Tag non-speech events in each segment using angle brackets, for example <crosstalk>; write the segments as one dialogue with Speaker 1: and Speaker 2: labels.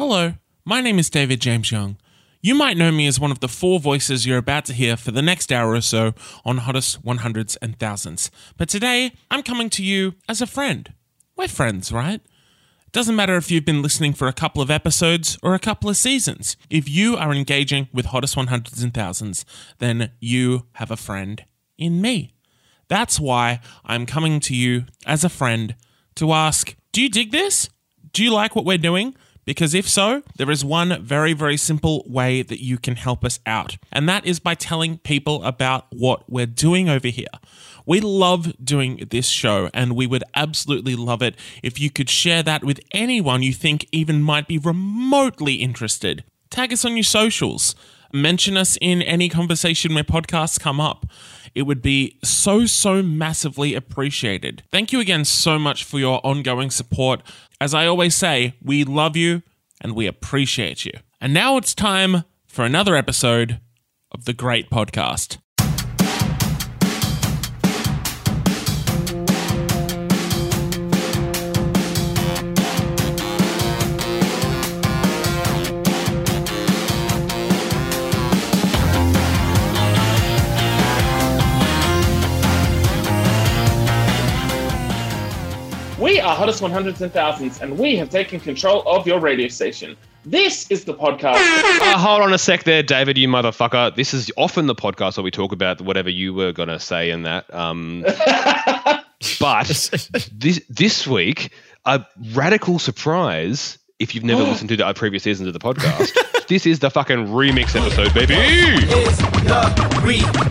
Speaker 1: Hello, my name is David James Young. You might know me as one of the four voices you're about to hear for the next hour or so on Hottest 100s and Thousands. But today, I'm coming to you as a friend. We're friends, right? Doesn't matter if you've been listening for a couple of episodes or a couple of seasons. If you are engaging with Hottest 100s and Thousands, then you have a friend in me. That's why I'm coming to you as a friend to ask Do you dig this? Do you like what we're doing? Because if so, there is one very, very simple way that you can help us out, and that is by telling people about what we're doing over here. We love doing this show, and we would absolutely love it if you could share that with anyone you think even might be remotely interested. Tag us on your socials, mention us in any conversation where podcasts come up. It would be so, so massively appreciated. Thank you again so much for your ongoing support. As I always say, we love you and we appreciate you. And now it's time for another episode of the Great Podcast.
Speaker 2: We are Hottest 100s and Thousands, and we have taken control of your radio station. This is the podcast. <laughs>
Speaker 3: Uh, hold on a sec there, David, you motherfucker. This is often the podcast where we talk about whatever you were going to say in that. Um, <laughs> but this, this week, a radical surprise, if you've never <gasps> listened to the previous seasons of the podcast, <laughs> this is the fucking remix episode, baby.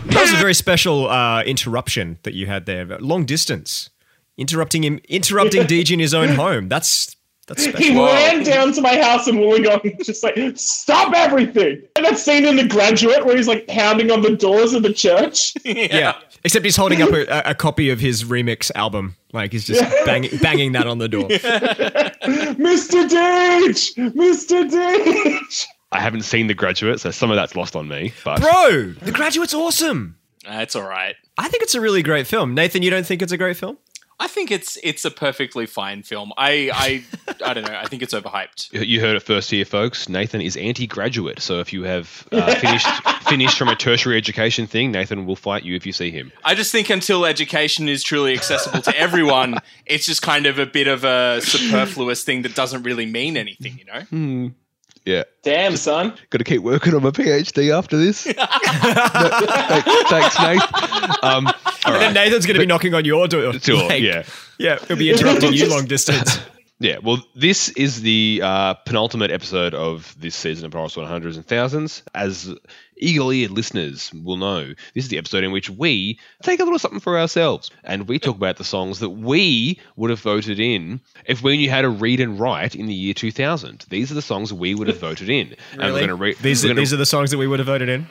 Speaker 4: That was a very special uh, interruption that you had there. Long distance, interrupting him, interrupting Deej in his own <laughs> home. That's that's
Speaker 2: he
Speaker 4: special.
Speaker 2: ran down to my house in Wollongong, <laughs> just like, stop everything. And that scene in The Graduate where he's like pounding on the doors of the church. <laughs>
Speaker 4: Yeah. Except he's holding up a, a copy of his remix album. Like he's just banging, banging that on the door.
Speaker 2: Mr. Deitch! Mr. Deitch!
Speaker 3: I haven't seen The Graduate, so some of that's lost on me. But
Speaker 4: Bro, The Graduate's awesome.
Speaker 5: Uh, that's all right.
Speaker 4: I think it's a really great film. Nathan, you don't think it's a great film?
Speaker 5: I think it's it's a perfectly fine film. I I <laughs> I don't know. I think it's overhyped.
Speaker 3: you heard it first here, folks. Nathan is anti-graduate, so if you have uh, finished <laughs> finished from a tertiary education thing, Nathan will fight you if you see him.
Speaker 5: I just think until education is truly accessible to everyone, <laughs> it's just kind of a bit of a superfluous thing that doesn't really mean anything, you know?
Speaker 3: Yeah.
Speaker 2: Damn, son.
Speaker 3: Got to keep working on my PhD after this. <laughs> No, thanks, thanks, Nate. Um, all
Speaker 4: And then. Nathan's going to be knocking on your door.
Speaker 3: Sure,
Speaker 4: Like,
Speaker 3: yeah.
Speaker 4: Yeah, he'll be <laughs> interrupting you long distance.
Speaker 3: Yeah, well, this is the uh, penultimate episode of this season of Hottest 100s and Thousands. As eagle-eared listeners will know, this is the episode in which we take a little something for ourselves, and we talk about the songs that we would have voted in if we knew how to read and write in the year 2000. These are the songs we would have voted in, <laughs> and we're
Speaker 4: Really?
Speaker 3: going to read.
Speaker 4: These,
Speaker 3: we're
Speaker 4: are,
Speaker 3: gonna,
Speaker 4: these are the songs that we would have voted in.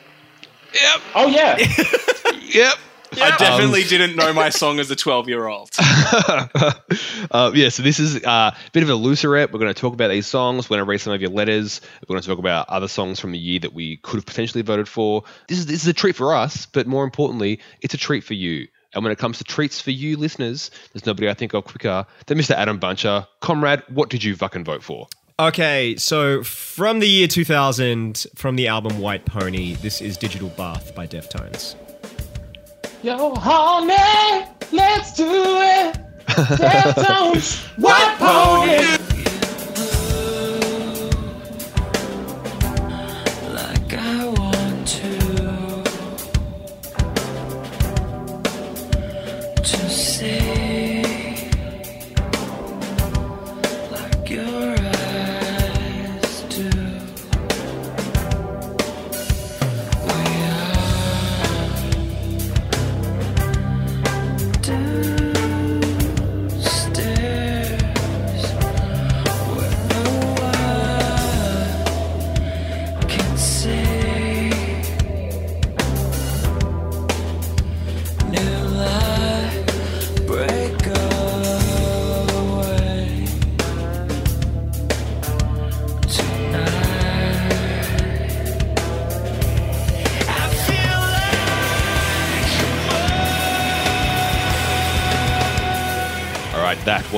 Speaker 3: Yep,
Speaker 2: Oh, yeah. <laughs>
Speaker 3: yep.
Speaker 5: I definitely didn't know my song as a 12 year old. <laughs>
Speaker 3: uh, yeah, so this is uh, a bit of a looser ep. We're going to talk about these songs. We're going to read some of your letters. We're going to talk about other songs from the year that we could have potentially voted for. This is this is a treat for us, but more importantly, it's a treat for you. And when it comes to treats for you listeners, there's nobody I think of quicker than Mr. Adam Buncher. Comrade, what did you fucking vote for?
Speaker 4: Okay, so from the year 2000, from the album White Pony, this is Digital Bath by Deftones.
Speaker 2: Yo, honey, let's do it. <laughs> Deftones, white pony.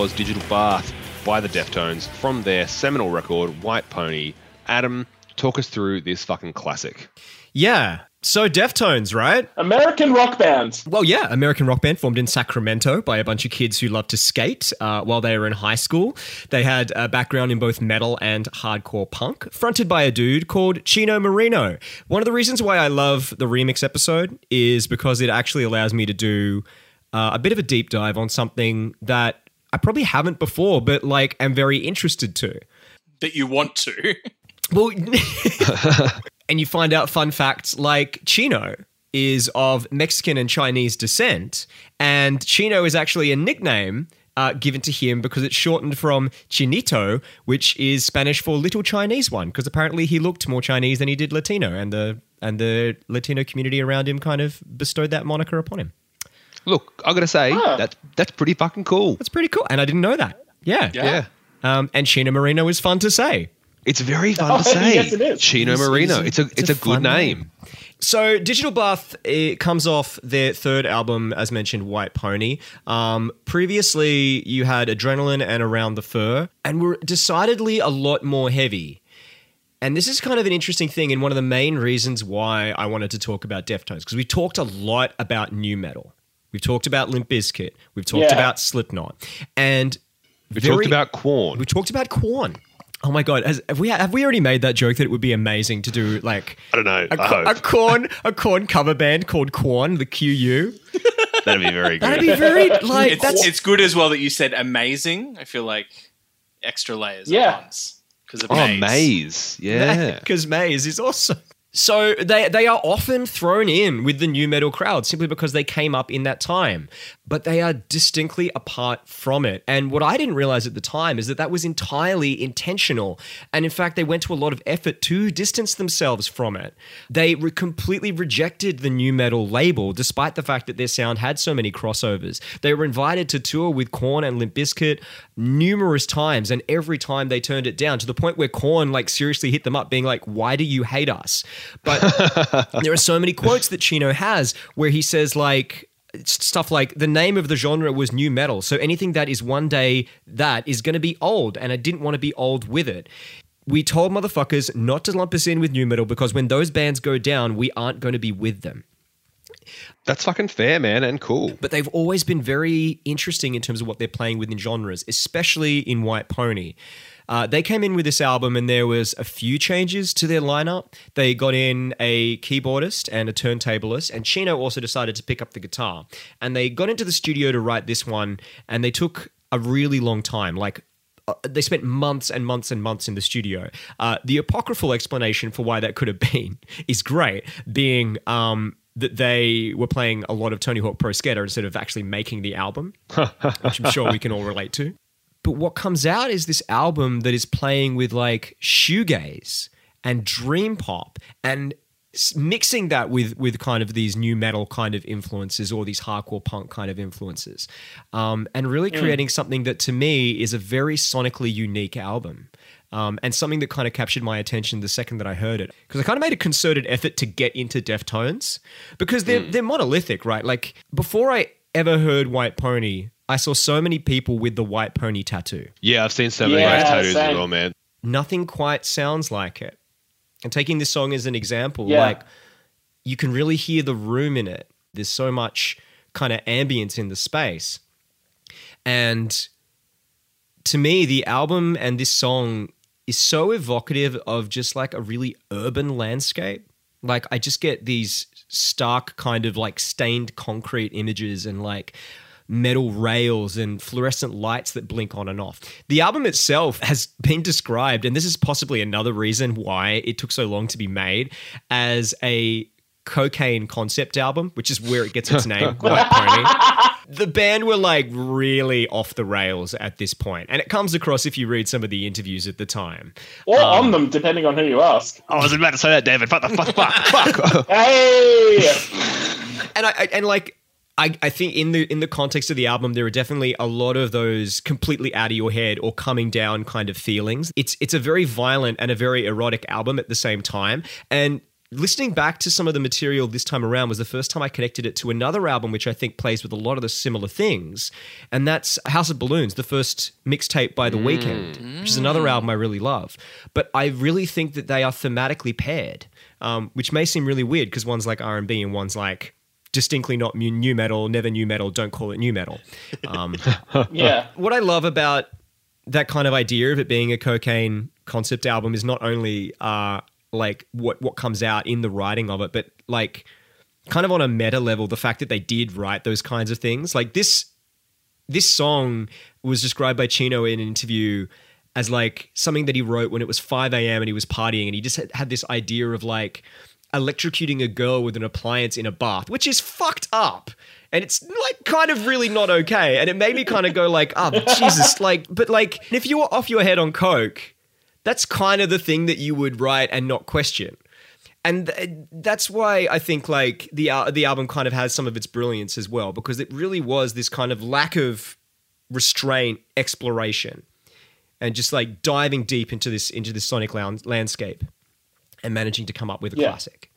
Speaker 3: Was Digital Bath by the Deftones from their seminal record, White Pony. Adam, talk us through this fucking classic.
Speaker 4: Yeah. So Deftones, right?
Speaker 2: American rock band.
Speaker 4: Well, yeah, American rock band formed in Sacramento by a bunch of kids who loved to skate uh, while they were in high school. They had a background in both metal and hardcore punk, fronted by a dude called Chino Moreno. One of the reasons why I love the remix episode is because it actually allows me to do uh, a bit of a deep dive on something that I probably haven't before, but like am very interested to.
Speaker 5: that you want to. <laughs>
Speaker 4: Well, <laughs> and you find out fun facts like Chino is of Mexican and Chinese descent, and Chino is actually a nickname uh, given to him because it's shortened from Chinito, which is Spanish for little Chinese one, because apparently he looked more Chinese than he did Latino, and the and the Latino community around him kind of bestowed that moniker upon him.
Speaker 3: Look, I gotta say,
Speaker 2: Ah.
Speaker 3: that's that's pretty fucking cool.
Speaker 4: That's pretty cool, and I didn't know that. Yeah,
Speaker 5: Yeah.
Speaker 3: Yeah.
Speaker 4: Um, and Chino Moreno is fun to say.
Speaker 3: It's very fun
Speaker 2: Oh,
Speaker 3: to say.
Speaker 2: yes, it is.
Speaker 3: Chino
Speaker 4: It's-
Speaker 3: Moreno.
Speaker 4: it's
Speaker 3: It's
Speaker 4: a-
Speaker 3: a
Speaker 4: it's
Speaker 3: it's
Speaker 4: a
Speaker 3: a, good
Speaker 4: fun
Speaker 3: name.
Speaker 4: So, Digital Bath it comes off their third album, as mentioned, White Pony. Um, previously, you had Adrenaline and Around the Fur, and were decidedly a lot more heavy. And this is kind of an interesting thing, and one of the main reasons why I wanted to talk about Deftones, because we talked a lot about new metal. We've talked about Limp Bizkit. We've talked
Speaker 2: Yeah.
Speaker 4: about Slipknot, and
Speaker 3: We
Speaker 4: very-
Speaker 3: talked about Korn.
Speaker 4: we talked about Korn. Oh my god! Has, have we have we already made that joke that it would be amazing to do like
Speaker 3: I don't know.
Speaker 4: a,
Speaker 3: I hope.
Speaker 4: a corn a corn cover band called Corn, the QU. <laughs>
Speaker 3: That'd be very good.
Speaker 4: That'd be very like
Speaker 5: It's,
Speaker 4: that's
Speaker 5: it's good as well that you said amazing. I feel like extra layers
Speaker 2: Yeah.
Speaker 5: at once because of
Speaker 3: Oh,
Speaker 5: maize.
Speaker 3: maize. <laughs> Yeah.
Speaker 4: because Maize is awesome. So they they are often thrown in with the new metal crowd simply because they came up in that time, but they are distinctly apart from it. And what I didn't realize at the time is that that was entirely intentional, and in fact, they went to a lot of effort to distance themselves from it. They re- completely rejected the new metal label, despite the fact that their sound had so many crossovers. They were invited to tour with Korn and Limp Bizkit numerous times, and every time they turned it down to the point where Korn like seriously hit them up, being like, "Why do you hate us?" But <laughs> there are so many quotes that Chino has where he says like. Stuff like the name of the genre was new metal, so anything that is one day that is going to be old, and I didn't want to be old with it. We told motherfuckers not to lump us in with new metal because when those bands go down, we aren't going to be with them
Speaker 3: That's fucking fair, man, and cool.
Speaker 4: but they've always been very interesting in terms of what they're playing within genres, especially in White Pony. Uh, they came in with this album and there was a few changes to their lineup. They got in a keyboardist and a turntablist, and Chino also decided to pick up the guitar. And they got into the studio to write this one, and they took a really long time, like uh, they spent months and months and months in the studio. Uh, the apocryphal explanation for why that could have <laughs> been is great, being um, that they were playing a lot of Tony Hawk Pro Skater instead of actually making the album, <laughs> which I'm sure we can all relate to. But what comes out is this album that is playing with like shoegaze and dream pop and mixing that with with kind of these new metal kind of influences or these hardcore punk kind of influences um, and really creating something that to me is a very sonically unique album um, and something that kind of captured my attention the second that I heard it because I kind of made a concerted effort to get into Deftones because they're they're monolithic right like before I ever heard White Pony I saw so many people with the White Pony tattoo
Speaker 3: Yeah, I've seen so many
Speaker 2: Yeah,
Speaker 3: of tattoos
Speaker 2: same.
Speaker 3: as well, man.
Speaker 4: nothing quite sounds like it. And taking this song as an example,
Speaker 2: Yeah.
Speaker 4: like you can really hear the room in it. There's so much kind of ambience in the space. And to me, the album and this song is so evocative of just like a really urban landscape. Like I just get these stark kind of like stained concrete images and like metal rails and fluorescent lights that blink on and off. The album itself has been described, and this is possibly another reason why it took so long to be made, as a cocaine concept album, which is where it gets its name, <laughs> White Pony. The band were like really off the rails at this point, and it comes across if you read some of the interviews at the time.
Speaker 2: Or
Speaker 3: Um,
Speaker 2: on them, depending on who you ask.
Speaker 3: I was about to say that, David. Fuck the fuck, fuck, <laughs> fuck.
Speaker 2: Hey! <laughs>
Speaker 4: and I, I and like I, I think in the in the context of the album there are definitely a lot of those completely out of your head or coming down kind of feelings. It's it's a very violent and a very erotic album at the same time and listening back to some of the material this time around was the first time I connected it to another album, which I think plays with a lot of the similar things, and that's House of Balloons, the first mixtape by The Weeknd, which is another album I really love. But I really think that they are thematically paired, um, which may seem really weird because one's like R and B and one's like distinctly not new metal, never new metal, don't call it new metal. Um, <laughs>
Speaker 2: Yeah.
Speaker 4: what I love about that kind of idea of it being a cocaine concept album is not only uh like what what comes out in the writing of it, but like kind of on a meta level, the fact that they did write those kinds of things. Like this this song was described by Chino in an interview as like something that he wrote when it was 5 a.m. and he was partying and he just had, this idea of like electrocuting a girl with an appliance in a bath, which is fucked up. And it's like kind of really not okay. And it made me kind of go like, oh, Jesus, like, but like if you were off your head on coke, that's kind of the thing that you would write and not question. And th- that's why I think like the al- the album kind of has some of its brilliance as well because it really was this kind of lack of restraint exploration and just like diving deep into this into this sonic landscape and managing to come up with a
Speaker 2: Yeah.
Speaker 4: classic.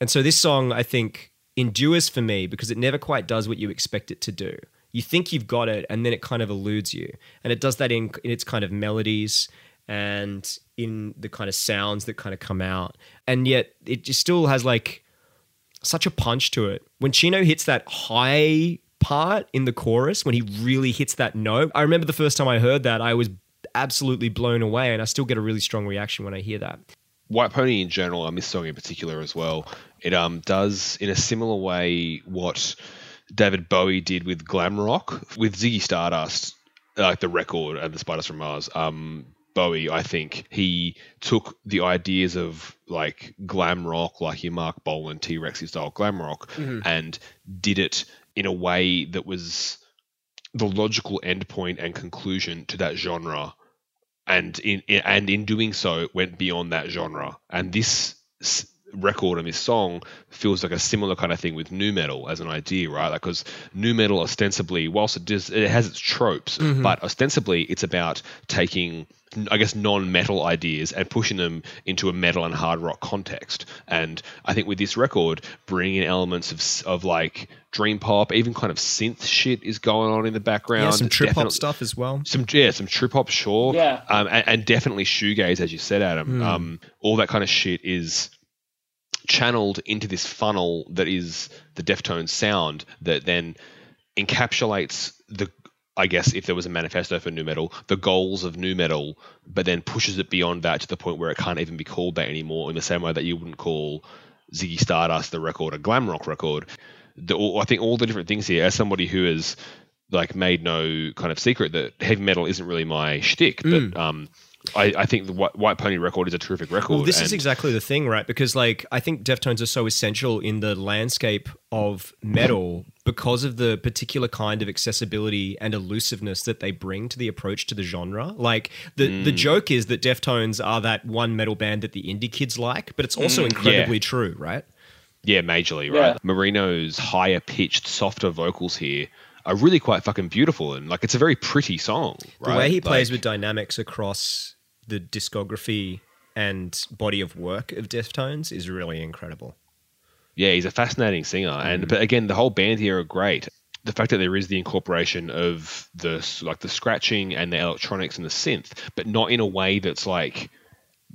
Speaker 4: And so this song I think endures for me because it never quite does what you expect it to do. You think you've got it and then it kind of eludes you. And it does that in, in its kind of melodies and in the kind of sounds that kind of come out. And yet it just still has like such a punch to it. When Chino hits that high part in the chorus, when he really hits that note, I remember the first time I heard that, I was absolutely blown away. And I still get a really strong reaction when I hear that.
Speaker 3: White Pony in general, and this song in particular as well, it um does in a similar way what David Bowie did with glam rock with Ziggy Stardust, like the record and the Spiders from Mars. Um, Bowie, I think he took the ideas of like glam rock, like your Marc Bolan, T Rexy style glam rock, mm-hmm. and did it in a way that was the logical endpoint and conclusion to that genre. And in, in and in doing so went beyond that genre. And this s- record and this song feels like a similar kind of thing with new metal as an idea right? Like because new metal ostensibly whilst it does it has its tropes mm-hmm. but ostensibly it's about taking I guess non-metal ideas and pushing them into a metal and hard rock context. And I think with this record, bringing in elements of of like dream pop, even kind of synth shit is going on in the background.
Speaker 4: Yeah, some trip hop stuff as well.
Speaker 3: some yeah, some trip hop, sure.
Speaker 2: Yeah.
Speaker 3: Um, and, and definitely shoegaze, as you said, Adam. Um, all that kind of shit is channeled into this funnel that is the Deftones sound that then encapsulates the I guess if there was a manifesto for new metal, the goals of new metal, but then pushes it beyond that to the point where it can't even be called that anymore. In the same way that you wouldn't call Ziggy Stardust the record a glam rock record. The, all, I think all the different things here, as somebody who has like made no kind of secret that heavy metal isn't really my shtick, but um, I, I think the White, White Pony record is a terrific record.
Speaker 4: Well, this is exactly the thing, right? Because like I think Deftones are so essential in the landscape of metal because of the particular kind of accessibility and elusiveness that they bring to the approach to the genre. Like the the mm. joke is that Deftones are that one metal band that the indie kids like, but it's also mm, incredibly true, right?
Speaker 3: Yeah, majorly,
Speaker 2: Yeah.
Speaker 3: right? Moreno's higher pitched, softer vocals here are really quite fucking beautiful and like it's a very pretty song, right?
Speaker 4: The way he plays with dynamics across the discography and body of work of Deftones is really incredible.
Speaker 3: Yeah, he's a fascinating singer, and mm. but again, the whole band here are great. The fact that there is the incorporation of the like the scratching and the electronics and the synth, but not in a way that's like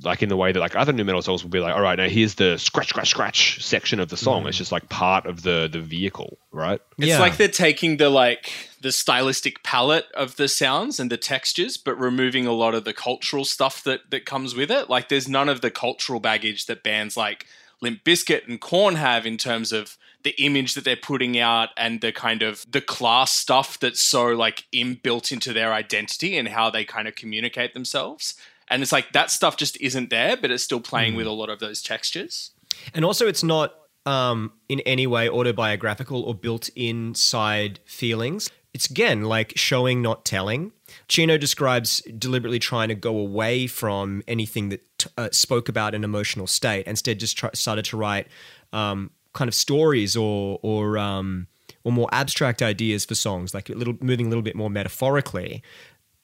Speaker 3: like in the way that like other new metal songs will be like, all right, now here's the scratch, scratch, scratch section of the song. Mm. It's just like part of the the vehicle, right?
Speaker 5: It's
Speaker 4: Yeah.
Speaker 5: like they're taking the like the stylistic palette of the sounds and the textures, but removing a lot of the cultural stuff that that comes with it. Like there's none of the cultural baggage that bands like Limp Bizkit and Korn have in terms of the image that they're putting out and the kind of the class stuff that's so like inbuilt into their identity and how they kind of communicate themselves. And it's like that stuff just isn't there, but it's still playing with a lot of those textures.
Speaker 4: And also, it's not um, in any way autobiographical or built inside feelings. It's again like showing, not telling. Chino describes deliberately trying to go away from anything that t- uh, spoke about an emotional state. Instead, just try- started to write um, kind of stories or or um, or more abstract ideas for songs, like a little moving a little bit more metaphorically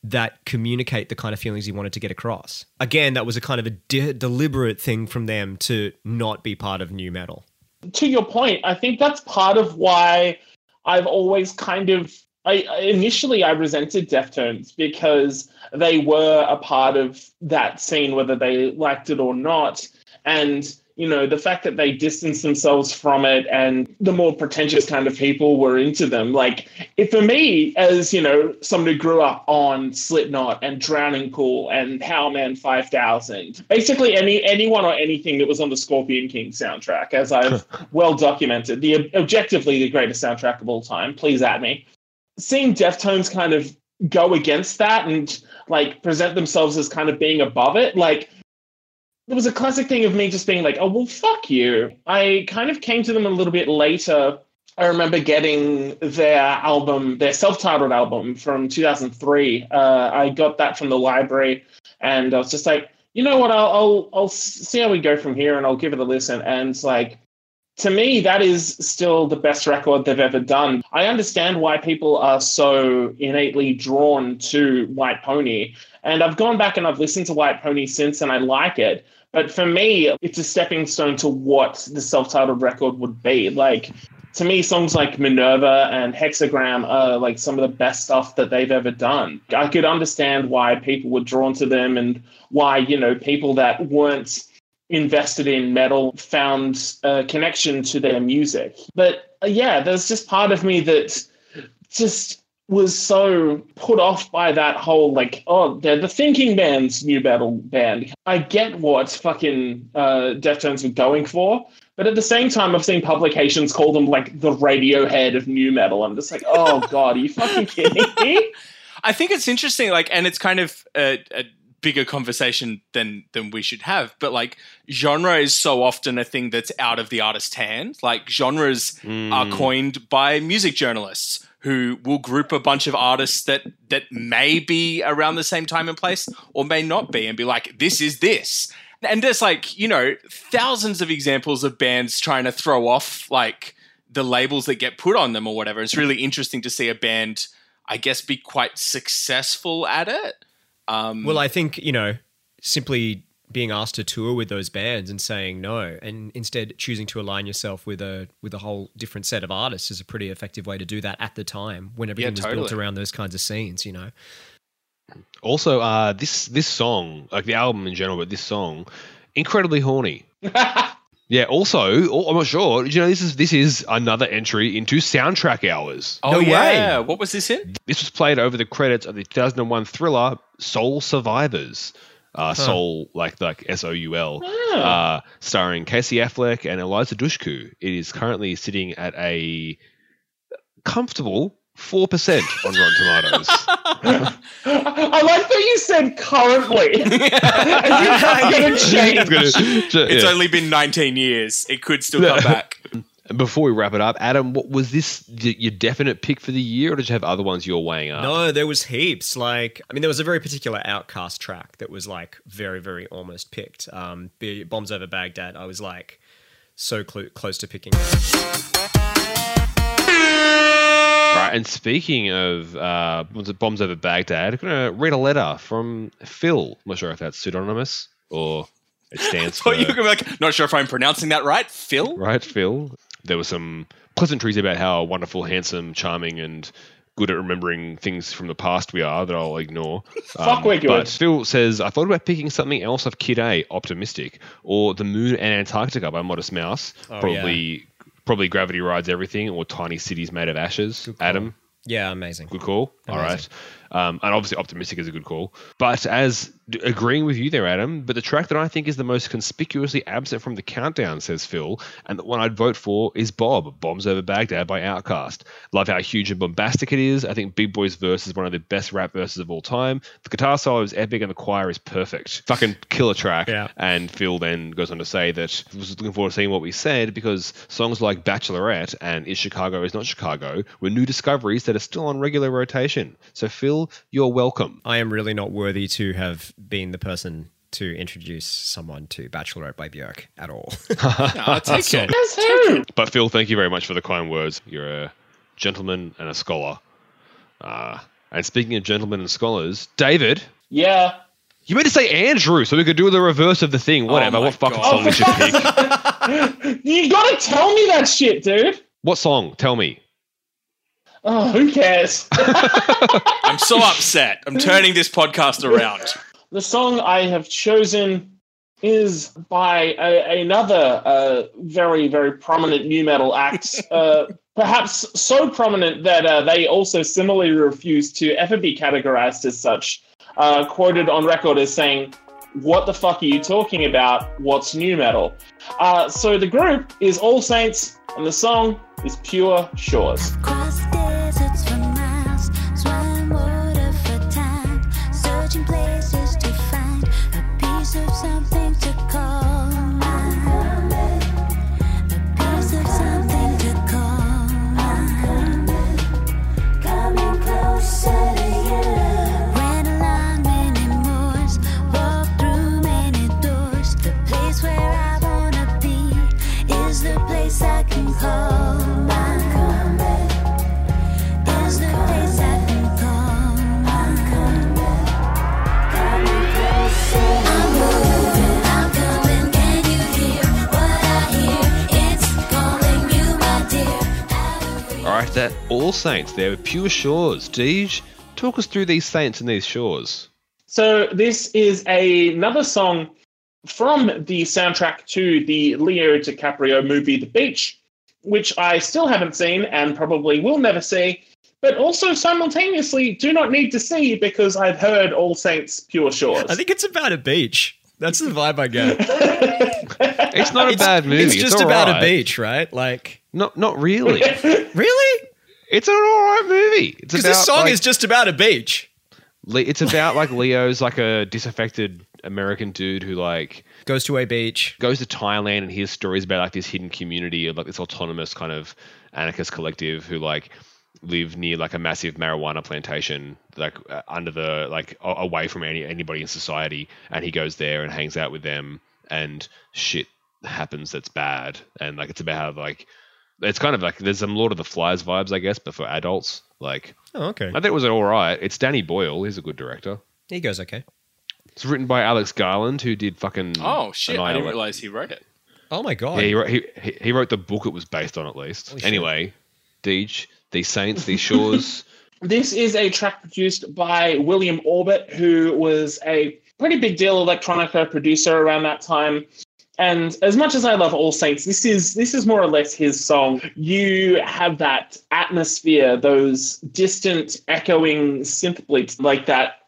Speaker 4: that communicate the kind of feelings he wanted to get across. Again, that was a kind of a de- deliberate thing from them to not be part of new metal.
Speaker 2: to your point, I think that's part of why I've always kind of I initially I resented Deftones because they were a part of that scene, whether they liked it or not. And you know, the fact that they distanced themselves from it and the more pretentious kind of people were into them. Like, if for me, as you know, someone who grew up on Slipknot and Drowning Pool and Powerman 5000, basically any anyone or anything that was on the Scorpion King soundtrack, as I've <laughs> well documented, the objectively the greatest soundtrack of all time. Please at me. Seeing Deftones kind of go against that and like present themselves as kind of being above it, like there was a classic thing of me just being like, oh, well, fuck you. I kind of came to them a little bit later. I remember getting their album, their self titled album from 2003. Uh, I got that from the library and I was just like, you know what, I'll, I'll, I'll see how we go from here and I'll give it a listen. And it's like, to me, that is still the best record they've ever done. I understand why people are so innately drawn to White Pony. And I've gone back and I've listened to White Pony since and I like it. But for me, it's a stepping stone to what the self titled record would be. Like, to me, songs like Minerva and Hexagram are like some of the best stuff that they've ever done. I could understand why people were drawn to them and why, you know, people that weren't invested in metal found a connection to their music. But uh, yeah, there's just part of me that just was so put off by that whole like, oh, they're the thinking band's new metal band. I get what fucking uh, Deftones were going for, but at the same time, I've seen publications call them like the Radiohead of new metal. I'm just like, oh god, are you fucking kidding me? <laughs>
Speaker 5: I think it's interesting, like, and it's kind of a, a bigger conversation than than we should have. But like, genre is so often a thing that's out of the artist's hand. Like, genres are hmm. coined by music journalists who will group a bunch of artists that that may be around the same time and place or may not be, and be like, this is this. And there's like, you know, thousands of examples of bands trying to throw off like the labels that get put on them or whatever. It's really interesting to see a band, I guess, be quite successful at it. Um,
Speaker 4: Well, I think, you know, simply being asked to tour with those bands and saying no and instead choosing to align yourself with a with a whole different set of artists is a pretty effective way to do that at the time when everything was built around those kinds of scenes, you know.
Speaker 3: Also, uh, this this song, like the album in general, but this song, incredibly horny. <laughs> yeah. Also, oh, I'm not sure. Did you know this is this is another entry into soundtrack hours?
Speaker 5: oh
Speaker 4: No way.
Speaker 5: yeah, what was this in?
Speaker 3: This was played over the credits of the 2001 thriller Soul Survivors. Uh, Soul, like like S O U L, uh, starring Casey Affleck and Eliza Dushku. It is currently sitting at a comfortable four percent on Rotten Tomatoes. <laughs>
Speaker 2: I like that you said currently. As if gonna change.
Speaker 3: It's yeah.
Speaker 5: only been 19 years. It could still come back. <laughs>
Speaker 3: Before we wrap it up, Adam, what was this y- your definite pick for the year, or did you have other ones you're weighing up?
Speaker 4: No, there was heaps. Like, I mean, there was a very particular Outkast track that was like very, very almost picked. Um, Bombs Over Baghdad. I was like so clo- close to picking.
Speaker 3: Right, and speaking of uh, bombs over Baghdad, I'm gonna read a letter from Phil. I'm not sure if that's pseudonymous or it stands <laughs> for
Speaker 5: you can be like, not sure if I'm pronouncing that right. Phil?
Speaker 3: right, Phil. There were some pleasantries about how wonderful, handsome, charming, and good at remembering things from the past we are that I'll ignore. Um, <laughs>
Speaker 2: Fuck, we're good.
Speaker 3: But Phil says, I thought about picking something else of Kid A, Optimistic, or The Moon and Antarctica by Modest Mouse.
Speaker 4: Oh,
Speaker 3: probably, probably Gravity Rides Everything, or Tiny Cities Made of Ashes. Adam,
Speaker 4: Yeah, amazing.
Speaker 3: good call. All
Speaker 4: Amazing.
Speaker 3: right. Um, and obviously, optimistic is a good call. But as agreeing with you there, Adam, but the track that I think is the most conspicuously absent from the countdown, says Phil, and the one I'd vote for is Bob, Bombs Over Baghdad by Outkast. Love how huge and bombastic it is. I think Big Boi's verse is one of the best rap verses of all time. The guitar solo is epic and the choir is perfect. Fucking killer track.
Speaker 4: Yeah.
Speaker 3: And Phil then goes on to say that he was looking forward to seeing what we said because songs like Bachelorette and Is Chicago Is Not Chicago were new discoveries that are still on regular rotation. So, Phil, you're welcome.
Speaker 4: I am really not worthy to have been the person to introduce someone to Bachelorette by Björk at all.
Speaker 5: I'll take it.
Speaker 2: Yes, who?
Speaker 3: But, Phil, thank you very much for the kind words. You're a gentleman and a scholar. Uh, And speaking of gentlemen and scholars, David,
Speaker 2: Yeah.
Speaker 3: you meant to say Andrew, so we could do the reverse of the thing. Whatever.
Speaker 5: Oh
Speaker 3: what fucking
Speaker 5: God.
Speaker 3: song did you pick? <laughs>
Speaker 2: You gotta tell me that shit, dude.
Speaker 3: What song? Tell me.
Speaker 2: Oh, who cares? <laughs>
Speaker 5: I'm so upset. I'm turning this podcast around.
Speaker 2: the song I have chosen is by a, another uh, very, very prominent new metal act. <laughs> Uh, perhaps so prominent that uh, they also similarly refuse to ever be categorized as such. Uh, quoted on record as saying, What the fuck are you talking about? What's new metal? Uh, so the group is All Saints, and the song is Pure Shores.
Speaker 3: Saints They are Pure Shores. Deej, talk us through these saints and these shores.
Speaker 2: So this is a, another song from the soundtrack to the Leo DiCaprio movie The Beach, which I still haven't seen and probably will never see, but also simultaneously do not need to see because I've heard All Saints Pure Shores.
Speaker 4: I think it's about a beach. That's the vibe I get.
Speaker 3: It's not a bad movie.
Speaker 4: It's just
Speaker 3: all
Speaker 4: about a beach, right? Like,
Speaker 3: Not, not really. <laughs>
Speaker 4: really?
Speaker 3: It's an all right movie. It's
Speaker 4: Because
Speaker 3: about
Speaker 4: this song
Speaker 3: like,
Speaker 4: is just about a beach.
Speaker 3: It's about like Leo's like a disaffected American dude who like
Speaker 4: Goes to a beach.
Speaker 3: goes to Thailand and hears stories about like this hidden community of like this autonomous kind of anarchist collective who like live near like a massive marijuana plantation like uh, under the like a- away from any anybody in society and he goes there and hangs out with them and shit happens that's bad and like it's about how like it's kind of like there's some Lord of the Flies vibes I guess but for adults like
Speaker 4: Oh, okay.
Speaker 3: I think it was all right it's Danny Boyle he's a good director
Speaker 4: He goes okay.
Speaker 3: it's written by Alex Garland who did fucking
Speaker 5: Oh shit! I didn't realize he wrote it.
Speaker 4: Oh my god.
Speaker 3: yeah, he wrote, he, he- he wrote the book it was based on at least.
Speaker 4: Holy
Speaker 3: anyway, Deej, these saints, these shores. <laughs>
Speaker 2: This is a track produced by William Orbit, who was a pretty big deal electronica producer around that time. And as much as I love All Saints, this is this is more or less his song. You have that atmosphere, those distant echoing synth bleeps, like that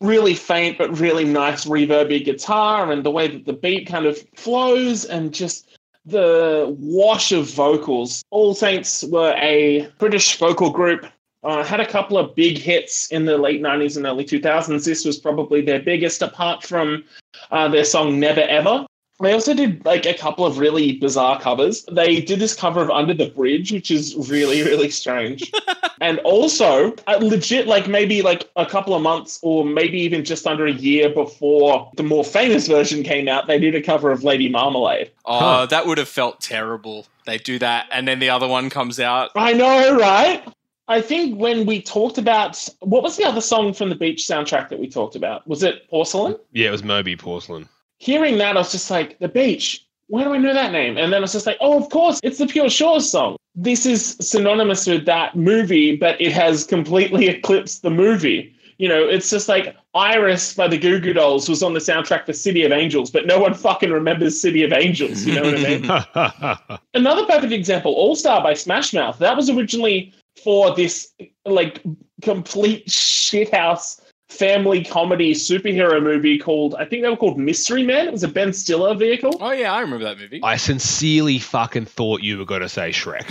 Speaker 2: really faint but really nice reverby guitar, and the way that the beat kind of flows, and just the wash of vocals. All Saints were a British vocal group uh, had a couple of big hits in the late 90s and early 2000s. This was probably their biggest, apart from uh, their song Never Ever. They also did like a couple of really bizarre covers. They did this cover of Under the Bridge, which is really, <laughs> really strange. <laughs> and also, uh, legit, like maybe like a couple of months or maybe even just under a year before the more famous version came out, they did a cover of Lady Marmalade.
Speaker 5: Oh,
Speaker 3: Huh.
Speaker 5: that would have felt terrible. They do that, and then the other one comes out.
Speaker 2: I know, right? I think when we talked about what was the other song from the beach soundtrack that we talked about? Was it Porcelain?
Speaker 3: yeah, it was Moby Porcelain.
Speaker 2: Hearing that, I was just like, the beach. Why do I know that name? And then I was just like, oh, of course, it's the Pure Shores song. This is synonymous with that movie, but it has completely <laughs> eclipsed the movie. You know, it's just like Iris by the Goo Goo Dolls was on the soundtrack for City of Angels, but no one <laughs> fucking remembers City of Angels. You know what I mean? <laughs> Another perfect example, All Star by Smash Mouth. That was originally for this like complete shithouse family comedy superhero movie called I think they were called Mystery Man. It was a Ben Stiller vehicle.
Speaker 5: Oh yeah, I remember that movie.
Speaker 3: I sincerely fucking thought you were going to say Shrek.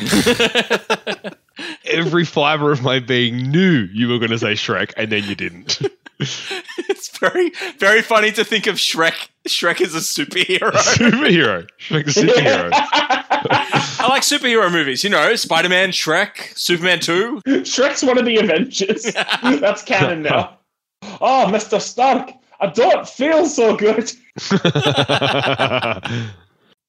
Speaker 3: <laughs> Every fiber of my being knew you were going to say Shrek, and then you didn't. <laughs>
Speaker 5: it's very, very funny to think of Shrek. Shrek as a superhero. <laughs>
Speaker 3: superhero. Shrek's a superhero.
Speaker 5: I like superhero movies. You know, Spider Man, Shrek, Superman Two.
Speaker 2: Shrek's one of the Avengers. That's canon now. Oh, Mr. Stark, I don't feel so good. <laughs>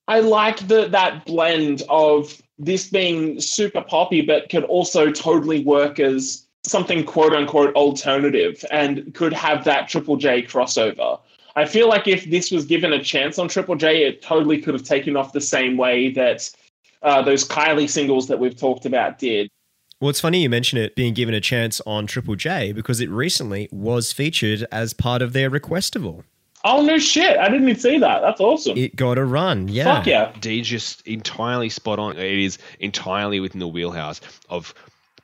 Speaker 2: I like the that blend of this being super poppy, but could also totally work as something quote unquote alternative and could have that Triple J crossover. I feel like if this was given a chance on Triple J, it totally could have taken off the same way that uh, those Kylie singles that we've talked about did.
Speaker 4: Well, it's funny you mention it being given a chance on Triple J because it recently was featured as part of their Requestival.
Speaker 2: Oh no shit! I didn't even see that. That's awesome.
Speaker 4: It got a run, yeah.
Speaker 2: Fuck yeah!
Speaker 3: Dee's just entirely spot on. It is entirely within the wheelhouse of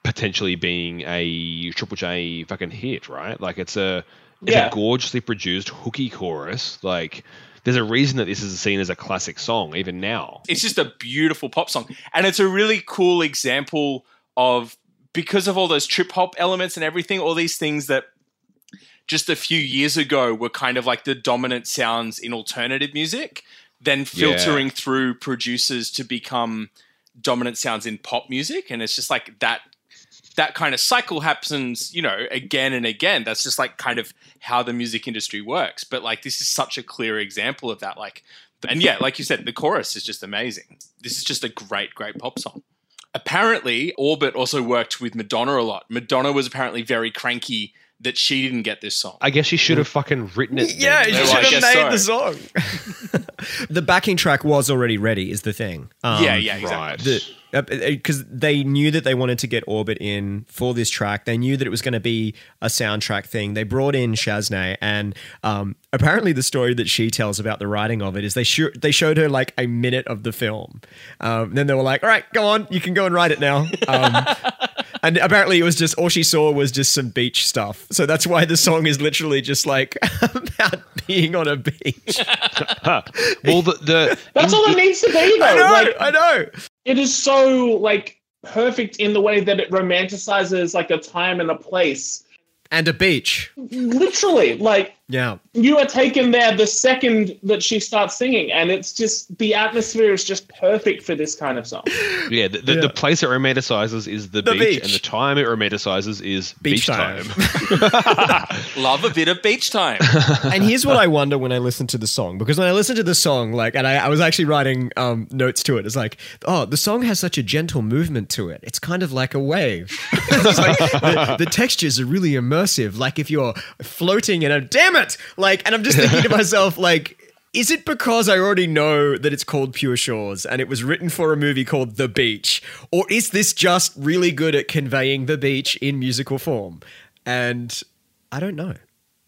Speaker 3: potentially being a Triple J fucking hit, right? Like it's a it's
Speaker 2: Yeah.
Speaker 3: a gorgeously produced hooky chorus. Like there's a reason that this is seen as a classic song even now.
Speaker 5: it's just a beautiful pop song and it's a really cool example of because of all those trip hop elements and everything all these things that just a few years ago were kind of like the dominant sounds in alternative music then filtering through producers to become dominant sounds in pop music. And it's just like that that kind of cycle happens you know again and again. That's just like kind of how the music industry works. But like this is such a clear example of that like and yeah like you said the chorus is just amazing. This is just a great great pop song apparently orbit also worked with madonna a lot. Madonna was apparently very cranky that she didn't get this song
Speaker 3: I guess she should have fucking written it.
Speaker 4: Yeah,
Speaker 3: then.
Speaker 4: you
Speaker 5: Well,
Speaker 4: should
Speaker 5: I
Speaker 4: have
Speaker 5: guess
Speaker 4: made the song. <laughs> the backing track was already ready, is the thing. Um,
Speaker 5: yeah yeah exactly
Speaker 3: right.
Speaker 4: because they knew that they wanted to get Orbit in for this track. They knew that it was going to be a soundtrack thing. They brought in Shaznay, and um, apparently the story that she tells about the writing of it is they sho- they showed her like a minute of the film. Um, then they were like, "All right, go on, you can go and write it now." <laughs> And apparently, it was just all she saw was just some beach stuff. So that's why the song is literally just like <laughs> about being on a beach. <laughs>
Speaker 3: well, the, the
Speaker 2: That's
Speaker 3: in-
Speaker 2: all it needs to be, though.
Speaker 4: I know,
Speaker 2: Like,
Speaker 4: I know.
Speaker 2: it is so like perfect in the way that it romanticizes like a time and a place.
Speaker 4: And a beach.
Speaker 2: Literally, like
Speaker 4: Yeah.
Speaker 2: you are taken there the second that she starts singing, and it's just the atmosphere is just perfect for this kind of song. <laughs>
Speaker 3: Yeah, the, the,
Speaker 4: Yeah.
Speaker 3: the place it romanticizes is the,
Speaker 4: The
Speaker 3: beach,
Speaker 4: beach.
Speaker 3: and the time it romanticizes is
Speaker 4: Beach
Speaker 3: beach,
Speaker 4: time.
Speaker 3: time. <laughs> <laughs>
Speaker 5: love a bit of beach time
Speaker 4: and here's what I wonder when I listen to the song because when I listen to the song, like, and I, I was actually writing um, notes to it. It's like, oh, the song has such a gentle movement to it. It's kind of like a wave. it's like the, the textures are really immersive, like if you're floating in a damn it, like. And I'm just thinking to myself, like. Is it because I already know that it's called Pure Shores and it was written for a movie called The Beach? Or is this just really good at conveying the beach in musical form? And I don't know.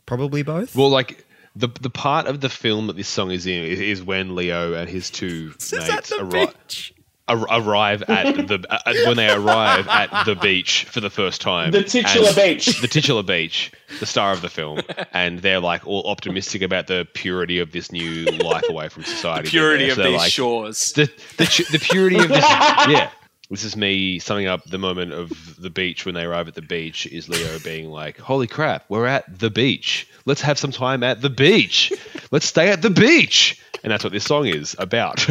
Speaker 4: Probably both.
Speaker 3: well, like the the part of the film that this song is in is, is when Leo and his two
Speaker 4: This is at
Speaker 3: mates
Speaker 4: the
Speaker 3: arri-
Speaker 4: beach.
Speaker 3: ar- arrive at <laughs> the uh, when they arrive at the beach for the first time.
Speaker 2: The titular beach.
Speaker 3: the titular beach, the star of the film, <laughs> and they're like all optimistic about the purity of this new life away from society.
Speaker 5: The purity
Speaker 3: They're
Speaker 5: of these
Speaker 3: like,
Speaker 5: shores
Speaker 3: the the, the purity of this. <laughs> yeah, this is me summing up the moment of the beach when they arrive at the beach. Is Leo being like, "Holy crap, we're at the beach. Let's have some time at the beach. Let's stay at the beach." And that's what this song is about.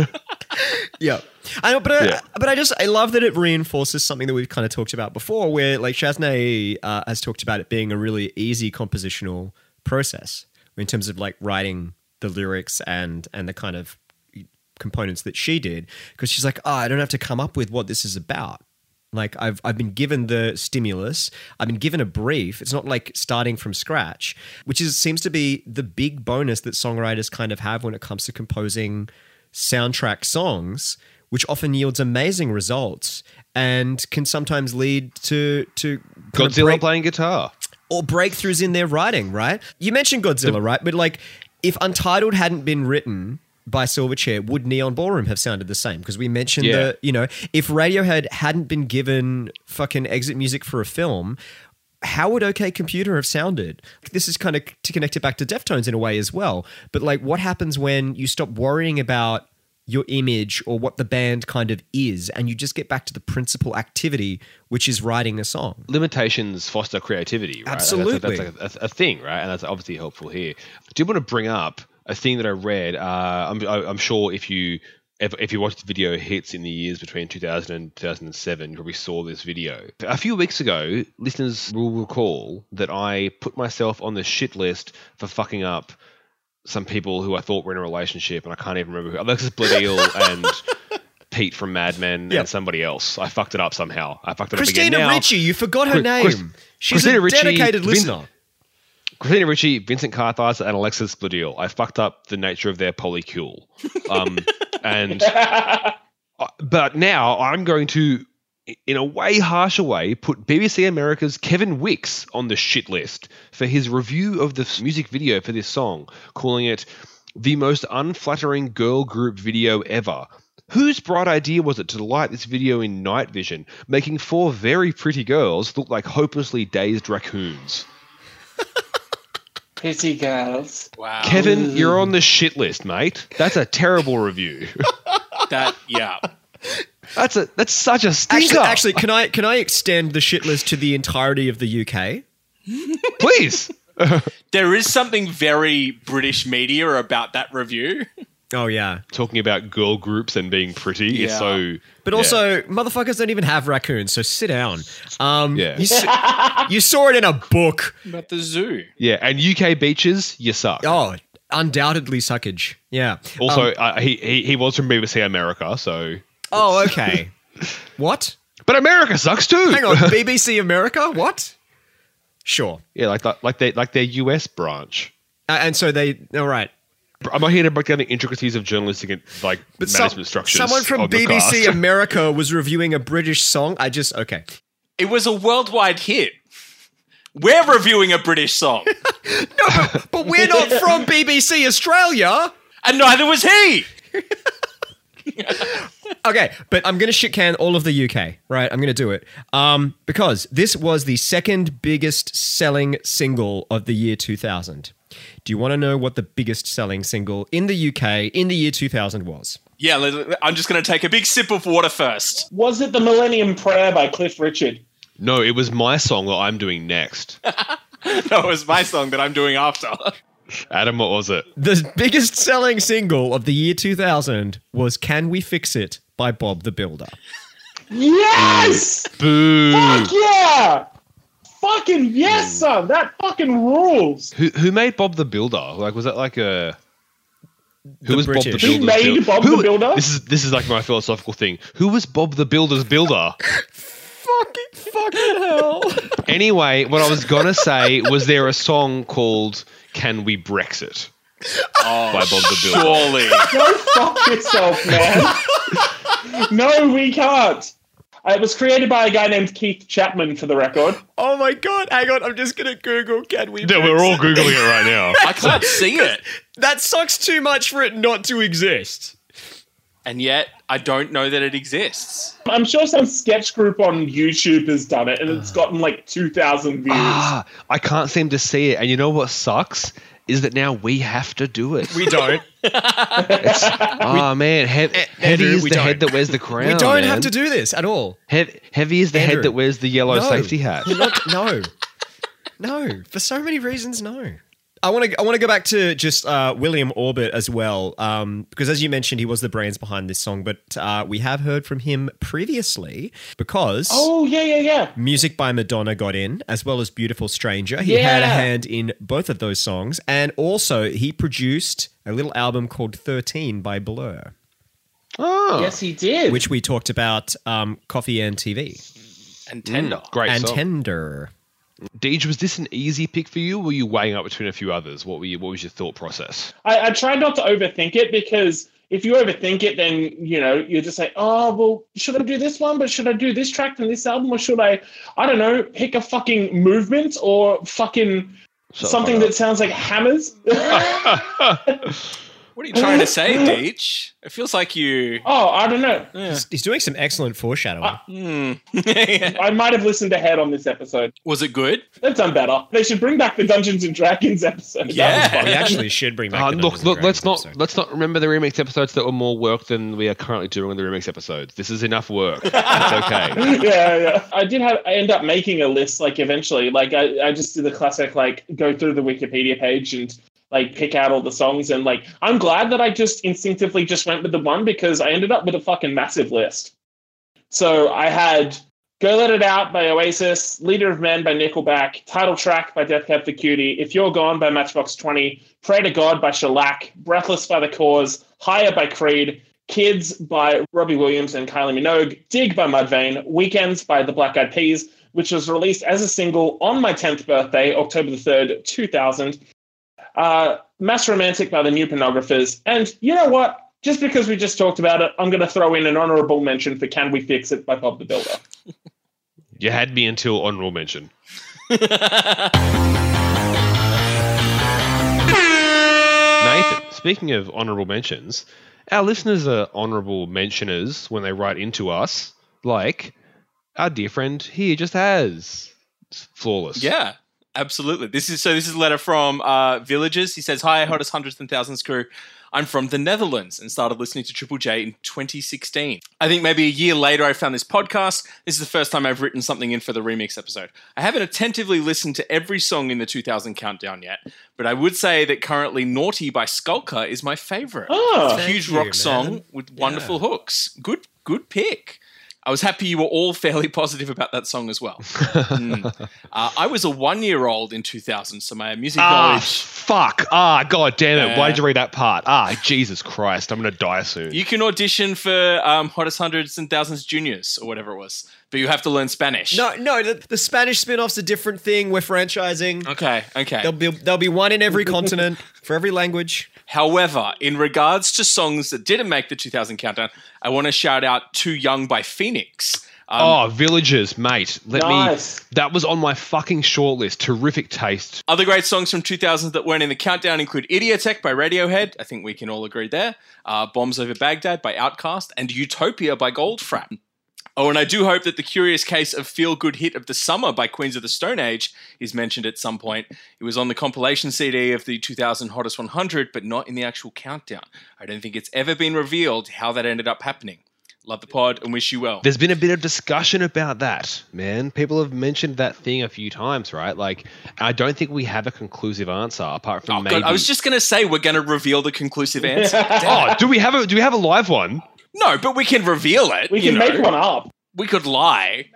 Speaker 4: Yeah, I know, but I, but I just I love that it reinforces something that we've kind of talked about before, where like Shaznay uh, has talked about it being a really easy compositional process in terms of like writing the lyrics and and the kind of components that she did because she's like, oh, I don't have to come up with what this is about. Like I've I've been given the stimulus, I've been given a brief. It's not like starting from scratch, which is seems to be the big bonus that songwriters kind of have when it comes to composing soundtrack songs, which often yields amazing results and can sometimes lead to to
Speaker 3: Godzilla
Speaker 4: break-
Speaker 3: playing guitar.
Speaker 4: or breakthroughs in their writing, right? You mentioned Godzilla, right? But like, if Untitled hadn't been written by Silverchair, would Neon Ballroom have sounded the same? Because we mentioned
Speaker 3: Yeah.
Speaker 4: the, you know, if Radiohead hadn't been given fucking exit music for a film, how would OK Computer have sounded? This is kind of to connect it back to Deftones in a way as well. But like, what happens when you stop worrying about your image or what the band kind of is, and you just get back to the principal activity, which is writing a song?
Speaker 3: limitations foster creativity, right?
Speaker 4: Absolutely.
Speaker 3: That's, that's, a, a thing, right? And that's obviously helpful here. I did want to bring up a thing that I read. Uh, I'm, I- I'm sure if you if, if you watched the video hits in the years between 2000 and 2007, you probably saw this video. A few weeks ago, listeners will recall that I put myself on the shit list for fucking up some people who I thought were in a relationship, and I can't even remember who. Alexis Bledel <laughs> and Pete from Mad Men
Speaker 4: Yep.
Speaker 3: and somebody else. I fucked it up somehow. I fucked it up
Speaker 4: Christina
Speaker 3: again now.
Speaker 4: Ricci, you forgot her
Speaker 3: Chris-
Speaker 4: name.
Speaker 3: Chris-
Speaker 4: She's
Speaker 3: Christina
Speaker 4: a
Speaker 3: Ricci,
Speaker 4: dedicated
Speaker 3: Vin-
Speaker 4: listener.
Speaker 3: Christina Ricci, Vincent Kartheiser, and Alexis Bledel. I fucked up the nature of their polycule. Um, <laughs> and uh, but now I'm going to, in a way harsher way, put BBC America's Kevin Wicks on the shit list for his review of the music video for this song, calling it the most unflattering girl group video ever. Whose bright idea was it to light this video in night vision, making four very pretty girls look like hopelessly dazed raccoons?
Speaker 2: Pretty girls.
Speaker 5: Wow.
Speaker 3: Kevin, you're on the shit list, mate. That's a terrible review. <laughs>
Speaker 5: That yeah.
Speaker 3: That's a that's such a stinker.
Speaker 4: Actually, actually, can I can I extend the shit list to the entirety of the UK? <laughs>
Speaker 3: please. <laughs>
Speaker 5: There is something very British media about that review.
Speaker 4: Oh yeah,
Speaker 3: Talking about girl groups and being pretty is
Speaker 5: Yeah.
Speaker 3: so.
Speaker 4: but
Speaker 3: yeah.
Speaker 4: also motherfuckers don't even have raccoons, so sit down. Um,
Speaker 3: Yeah.
Speaker 4: you, s- you saw it in a book.
Speaker 5: About the zoo.
Speaker 3: yeah, and UK beaches, you suck.
Speaker 4: Oh, undoubtedly suckage. Yeah.
Speaker 3: Also,
Speaker 4: Um,
Speaker 3: uh, he, he he was from BBC America, so.
Speaker 4: Oh, okay. <laughs> what?
Speaker 3: But America sucks too.
Speaker 4: Hang on, <laughs> BBC America? What? Sure.
Speaker 3: yeah, like that, like their like their US branch.
Speaker 4: Uh, and so they, all right.
Speaker 3: I'm not here to break down the intricacies of journalistic and like
Speaker 4: But
Speaker 3: management
Speaker 4: some-
Speaker 3: structures.
Speaker 4: someone from BBC. <laughs> America was reviewing a British song. I just, okay.
Speaker 5: It was a worldwide hit. We're reviewing a British song, No,
Speaker 4: But we're not from BBC Australia.
Speaker 5: and neither was he. <laughs>
Speaker 4: Okay, but I'm going to shit can all of the UK, right? I'm going to do it. Um, because this was the second biggest selling single of the year 2000. Do you want to know what the biggest selling single in the UK in the year 2000 was?
Speaker 5: Yeah, let- let- I'm just going to take a big sip of water first.
Speaker 2: Was it the Millennium Prayer by Cliff Richard?
Speaker 3: No, it was my song that I'm doing next. <laughs>
Speaker 5: No, it was my song that I'm doing after.
Speaker 3: Adam, what was it?
Speaker 4: The biggest selling single of the year 2000 was Can We Fix It by Bob the Builder.
Speaker 2: Yes!
Speaker 3: Boo!
Speaker 2: Fuck yeah! Fucking yes, son! That fucking rules!
Speaker 3: Who who made Bob the Builder? Like, was that like a who
Speaker 4: The
Speaker 3: was Bob the
Speaker 4: British.
Speaker 3: Builder's
Speaker 2: Who made
Speaker 3: buil-
Speaker 2: Bob
Speaker 3: Who-
Speaker 2: the Builder?
Speaker 3: This is this is like my philosophical thing. Who was Bob the Builder's builder? <laughs>
Speaker 4: Fucking, fucking hell. <laughs>
Speaker 3: anyway, what I was gonna say was there a song called "Can We Brexit"
Speaker 5: Oh,
Speaker 3: by Bob the Builder?
Speaker 5: surely.
Speaker 2: Go fuck yourself, man. <laughs> no, we can't. Uh, It was created by a guy named Keith Chapman, for the record.
Speaker 4: oh my god, hang on, I'm just going to Google Can We
Speaker 3: No, we're all googling it right now. <laughs>
Speaker 5: I can't see it.
Speaker 4: That sucks too much for it not to exist.
Speaker 5: And yet, I don't know that it exists.
Speaker 2: I'm sure some sketch group on YouTube has done it, and it's gotten like 2,000 views.
Speaker 3: Ah, I can't seem to see it, and you know what sucks is that now we have to do it.
Speaker 4: We don't. <laughs>
Speaker 3: oh <laughs> man, he- heavy is the
Speaker 4: don't.
Speaker 3: head that wears the crown.
Speaker 4: we don't
Speaker 3: man.
Speaker 4: have to do this at all.
Speaker 3: Hev- heavy is the
Speaker 4: Andrew.
Speaker 3: head that wears the yellow
Speaker 4: No.
Speaker 3: safety hat.
Speaker 4: Not, no. No. For so many reasons, no. I want to. I want to go back to just uh, William Orbit as well, um, because as you mentioned, he was the brains behind this song. But uh, we have heard from him previously because
Speaker 2: Oh, yeah, yeah, yeah.
Speaker 4: Music by Madonna got in, as well as Beautiful Stranger. He had a hand in both of those songs, and also he produced a little album called Thirteen by Blur,
Speaker 3: Oh,
Speaker 2: Yes, he did.
Speaker 4: which we talked about, um, Coffee and TV
Speaker 5: And tender.
Speaker 3: great
Speaker 4: and
Speaker 3: song.
Speaker 4: Tender.
Speaker 3: Deej, was this an easy pick for you? Or were you weighing up between a few others? What were you, What was your thought process?
Speaker 2: I, I try not to overthink it because if you overthink it, then you know you're just like, oh well, should I do this one? But should I do this track from this album, or should I, I don't know, pick a fucking movement or fucking
Speaker 3: Shut
Speaker 2: something that sounds like hammers? <laughs> <laughs> <laughs>
Speaker 5: What are you trying to say, <laughs> Deej? It feels like you.
Speaker 2: oh, I don't know.
Speaker 4: He's, he's doing some excellent foreshadowing.
Speaker 5: Hmm. <laughs>
Speaker 2: I might have listened ahead on this episode.
Speaker 5: Was it good?
Speaker 2: They've done better. They should bring back the Dungeons and Dragons episode.
Speaker 5: Yeah.
Speaker 4: we actually should bring back.
Speaker 3: Uh,
Speaker 4: the
Speaker 3: look,
Speaker 4: Dungeons and
Speaker 3: look, let's
Speaker 4: Dragons
Speaker 3: not
Speaker 4: episode.
Speaker 3: let's not remember the remix episodes that were more work than we are currently doing in the remix episodes. This is enough work. <laughs> it's okay.
Speaker 2: yeah, yeah. I did have. I end up making a list. Like eventually, like I, I just did the classic, like go through the Wikipedia page and like pick out all the songs. And like, I'm glad that I just instinctively just went with the one because I ended up with a fucking massive list. So I had "Go Let It Out" by Oasis, "Leader of Men" by Nickelback, title track by Death Cab for Cutie, "If You're Gone" by Matchbox Twenty, "Pray to God" by Shellac, "Breathless" by The Corrs, "Higher" by Creed, Kids by Robbie Williams and Kylie Minogue, Dig by Mudvayne, Weekends by the Black Eyed Peas, which was released as a single on my 10th birthday, October the 3rd, 2000. Uh, Mass Romantic by the New Pornographers. And you know what? Just because we just talked about it, I'm going to throw in an honorable mention for Can We Fix It by Bob the Builder. <laughs>
Speaker 3: You had me until honorable mention. <laughs> Nathan, speaking of honorable mentions, our listeners are honorable mentioners when they write into us, like our dear friend here just has. It's flawless.
Speaker 5: Yeah, absolutely. This is so. This is a letter from uh, Villagers. He says, "Hi, hottest hundreds and thousands crew. I'm from the Netherlands and started listening to Triple J in 2016. I think maybe a year later I found this podcast. This is the first time I've written something in for the remix episode. I haven't attentively listened to every song in the 2000 countdown yet, but I would say that currently Naughty by Skulker is my favorite.
Speaker 2: Oh,
Speaker 5: It's a huge
Speaker 4: you,
Speaker 5: rock
Speaker 4: man.
Speaker 5: song with wonderful hooks. Good, good pick. I was happy you were all fairly <laughs> positive about that song as well. Mm. <laughs> Uh, I was a one-year-old in 2000, so my music
Speaker 3: Ah,
Speaker 5: knowledge.
Speaker 3: fuck. Ah, god damn it. Why did you read that part? Ah, Jesus Christ. I'm going to die soon.
Speaker 5: You can audition for um, Hottest Hundreds and Thousands Juniors or whatever it was, but you have to learn Spanish.
Speaker 4: No, no, the, the Spanish spin-off's a different thing. We're franchising.
Speaker 5: Okay, okay.
Speaker 4: There'll be there'll be one in every <laughs> continent for every language.
Speaker 5: However, in regards to songs that didn't make the 2000 countdown, I want to shout out Too Young by Phoenix. Um,
Speaker 3: oh, Villagers, mate. Let
Speaker 2: Nice.
Speaker 3: me. That was on my fucking shortlist. Terrific taste.
Speaker 5: Other great songs from 2000 that weren't in the countdown include Idioteque by Radiohead. I think we can all agree there. Uh, Bombs Over Baghdad by Outkast and Utopia by Goldfrapp. Oh, and I do hope that the curious case of Feel Good Hit of the Summer by Queens of the Stone Age is mentioned at some point. It was on the compilation CD of the 2000 Hottest 100, but not in the actual countdown. I don't think it's ever been revealed how that ended up happening. Love the pod and wish you well.
Speaker 3: There's been a bit of discussion about that, man. People have mentioned that thing a few times, right? Like, I don't think we have a conclusive answer apart from
Speaker 5: Oh,
Speaker 3: maybe.
Speaker 5: God, I was just going to say we're going to reveal the conclusive answer. <laughs>
Speaker 3: Oh, do we have a do we have a live one?
Speaker 5: No, but we can reveal it.
Speaker 2: We can
Speaker 5: know.
Speaker 2: make one up.
Speaker 5: we could lie.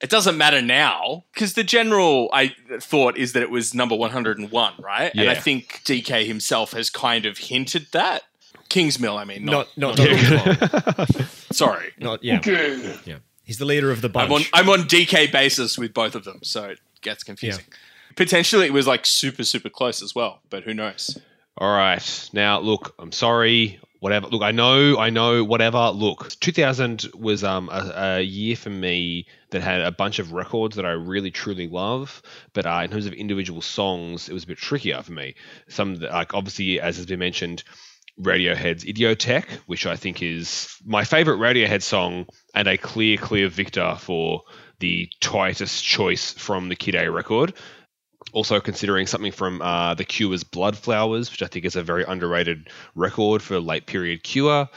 Speaker 5: It doesn't matter now because the general I thought is that it was number 101, right? And I think DK himself has kind of hinted that. Kingsmill, I mean, not,
Speaker 4: Not not
Speaker 5: not-
Speaker 4: not, <laughs>
Speaker 5: sorry.
Speaker 4: not yeah.
Speaker 2: Good.
Speaker 4: Yeah. He's the leader of the bunch.
Speaker 5: I'm on I'm on DK basis with both of them, so it gets confusing. Potentially, it was like super super close as well, but who knows?
Speaker 3: All right. Now, look, I'm sorry. Whatever. Look, I know, I know. Whatever. Look, 2000 was um a, a year for me that had a bunch of records that I really truly love, but uh, in terms of individual songs, it was a bit trickier for me. Some like obviously, as has been mentioned, Radiohead's Idioteque, which I think is my favorite Radiohead song and a clear, clear victor for the tightest choice from the Kid A record also considering something from uh, the Cure's Bloodflowers, which I think is a very underrated record for late period Cure.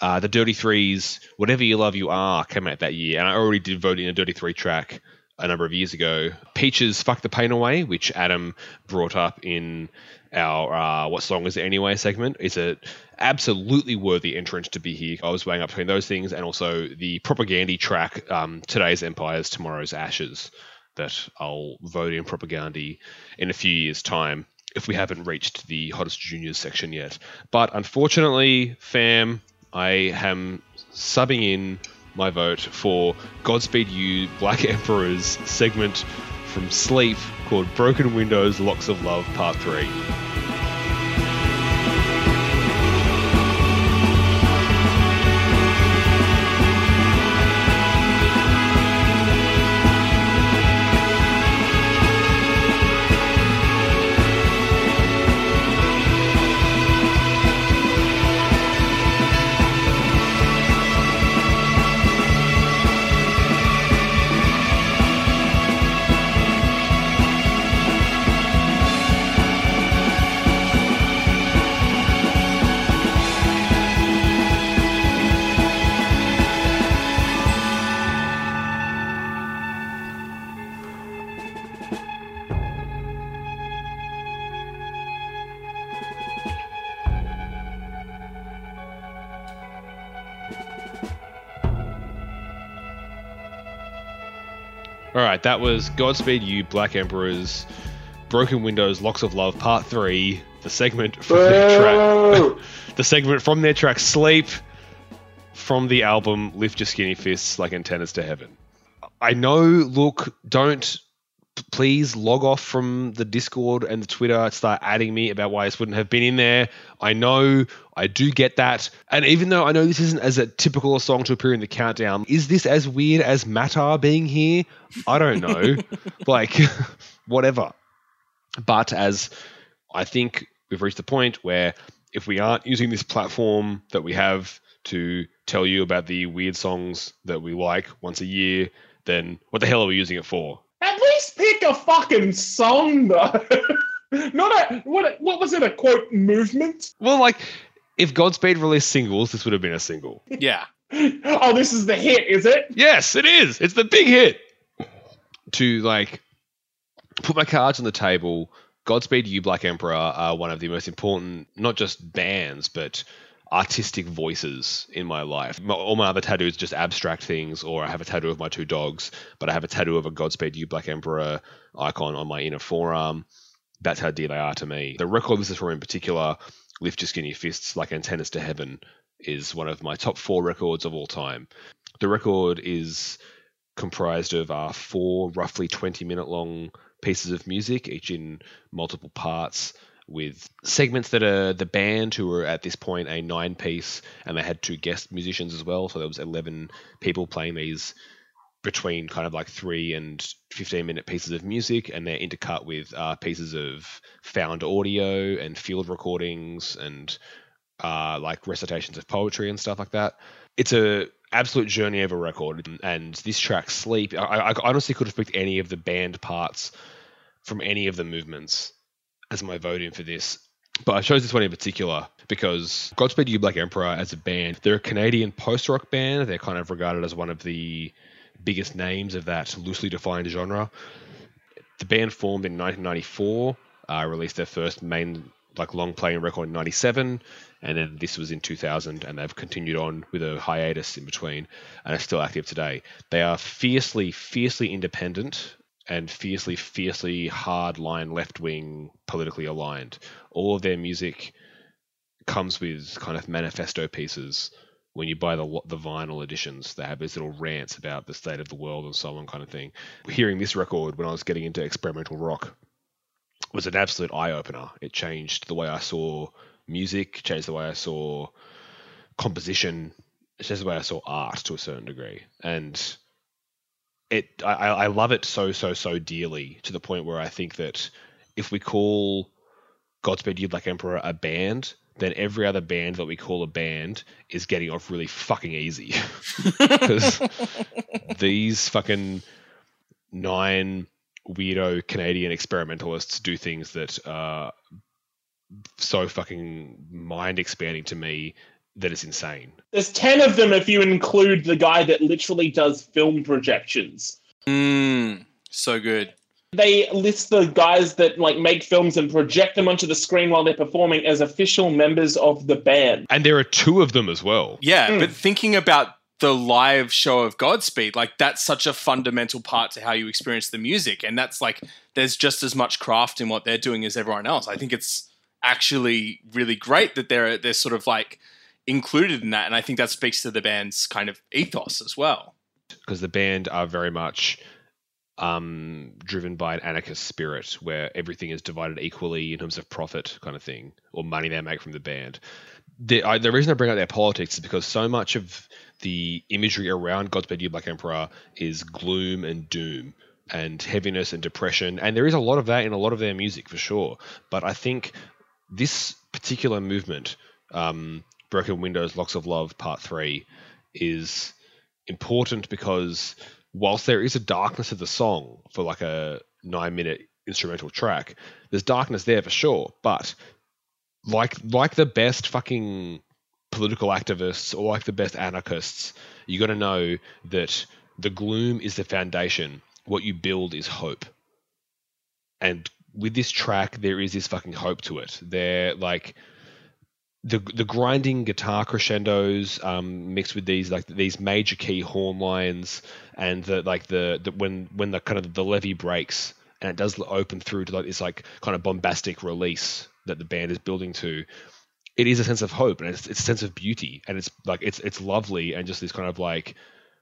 Speaker 3: Uh, the Dirty Threes, Whatever You Love You Are, came out that year, and I already did vote in a Dirty Three track a number of years ago. Peaches Fuck the Pain Away, which Adam brought up in our uh, What Song Is It Anyway segment, is a absolutely worthy entrant to be here. I was weighing up between those things and also the Propagandhi track, um, Today's Empires, Tomorrow's Ashes that I'll vote in Propagandhi in a few years' time if we haven't reached the hottest juniors section yet. But unfortunately, fam, I am subbing in my vote for Godspeed You Black <laughs> Emperor's segment from Sleep called Broken Windows Locks of Love Part 3. Right, that was Godspeed You Black Emperor's Broken Windows Locks of Love Part 3, the segment from their track <laughs> the segment from their track Sleep. from the album Lift Your Skinny Fists Like Antennas to Heaven. I know, look, don't please log off from the Discord and the Twitter, start adding me about why this wouldn't have been in there. I know, I do get that. And even though I know this isn't as a typical a song to appear in the countdown, is this as weird as Matar being here? I don't know. <laughs> like, <laughs> whatever. But as I think we've reached the point where if we aren't using this platform that we have to tell you about the weird songs that we like once a year, then what the hell are we using it for?
Speaker 2: At least pick a fucking song, though. <laughs> Not a what? What was it? A quote movement?
Speaker 3: Well, like, if Godspeed released singles, this would have been a single. <laughs>
Speaker 5: Yeah.
Speaker 2: Oh, this is the hit, is it?
Speaker 3: Yes, it is. It's the big hit. To like put my cards on the table, Godspeed You Black Emperor are one of the most important, not just bands, but artistic voices in my life. My- All my other tattoos just abstract things, or I have a tattoo of my two dogs, but I have a tattoo of a Godspeed You Black Emperor icon on my inner forearm. That's how dear they are to me. The record this is from in particular, Lift Your Skinny Fists Like Antennas to Heaven, is one of my top four records of all time. The record is comprised of uh, four roughly 20 minute long pieces of music, each in multiple parts, with segments that are the band, who were at this point a nine piece, and they had two guest musicians as well. So there was 11 people playing these between kind of like three and 15 minute pieces of music, and they're intercut with uh, pieces of found audio and field recordings and uh, like recitations of poetry and stuff like that. It's a absolute journey of a record, and this track "Sleep," I, I honestly could have picked any of the band parts from any of the movements as my vote in for this. But I chose this one in particular because Godspeed You Black Emperor as a band, they're a Canadian post rock band. They're kind of regarded as one of the biggest names of that loosely defined genre. The band formed in 1994, uh, released their first main like long playing record in 97 and then this was in 2000 and they've continued on with a hiatus in between and are still active today they are fiercely fiercely independent and fiercely fiercely hard line left wing politically aligned all of their music comes with kind of manifesto pieces when you buy the the vinyl editions they have these little rants about the state of the world and so on kind of thing hearing this record when i was getting into experimental rock was an absolute eye opener. It changed the way I saw music, changed the way I saw composition, changed the way I saw art to a certain degree. And it I, I I love it so, so, so dearly to the point where I think that if we call Godspeed You Black Emperor a band, then every other band that we call a band is getting off really fucking easy. <laughs> Because <laughs> these fucking nine weirdo Canadian experimentalists do things that are so fucking mind expanding to me that it's insane.
Speaker 2: There's 10 of them if you include the guy that literally does film projections.
Speaker 5: Mm, so good.
Speaker 2: They list the guys that like make films and project them onto the screen while they're performing as official members of the band.
Speaker 3: And there are two of them as well.
Speaker 5: Yeah,
Speaker 2: Mm.
Speaker 5: but thinking about the live show of Godspeed, like that's such a fundamental part to how you experience the music. And that's like, there's just as much craft in what they're doing as everyone else. I think it's actually really great that they're, they're sort of like included in that. And I think that speaks to the band's kind of ethos as well.
Speaker 3: because the band are very much um, driven by an anarchist spirit where everything is divided equally in terms of profit kind of thing or money they make from the band. The, I, the reason I bring up their politics is because so much of the imagery around Godspeed You Black Emperor is gloom and doom and heaviness and depression. And there is a lot of that in a lot of their music for sure. But I think this particular movement, um, Broken Windows, Locks of Love, Part 3, is important because whilst there is a darkness of the song for like a nine minute instrumental track, there's darkness there for sure. But like like the best fucking political activists or like the best anarchists, you got to know that the gloom is the foundation. What you build is hope. And with this track, there is this fucking hope to it. They're like the the grinding guitar crescendos um, mixed with these like these major key horn lines and the like the, the when when the kind of the levy breaks and it does open through to like this like kind of bombastic release that the band is building to it is a sense of hope and it's, it's a sense of beauty and it's like it's it's lovely and just this kind of like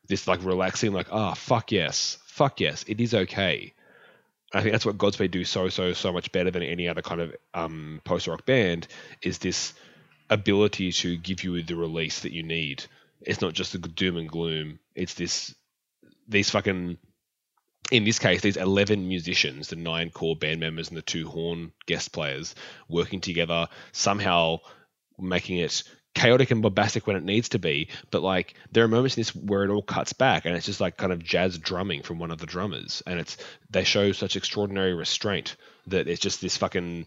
Speaker 3: this like relaxing like ah fuck yes fuck yes it is okay. I think that's what Godspeed do so so so much better than any other kind of um, post rock band is this ability to give you the release that you need. It's not just the doom and gloom. It's this these fucking in this case these 11 musicians the nine core band members and the two horn guest players working together somehow making it chaotic and bombastic when it needs to be but like there are moments in this where it all cuts back and it's just like kind of jazz drumming from one of the drummers and it's they show such extraordinary restraint that it's just this fucking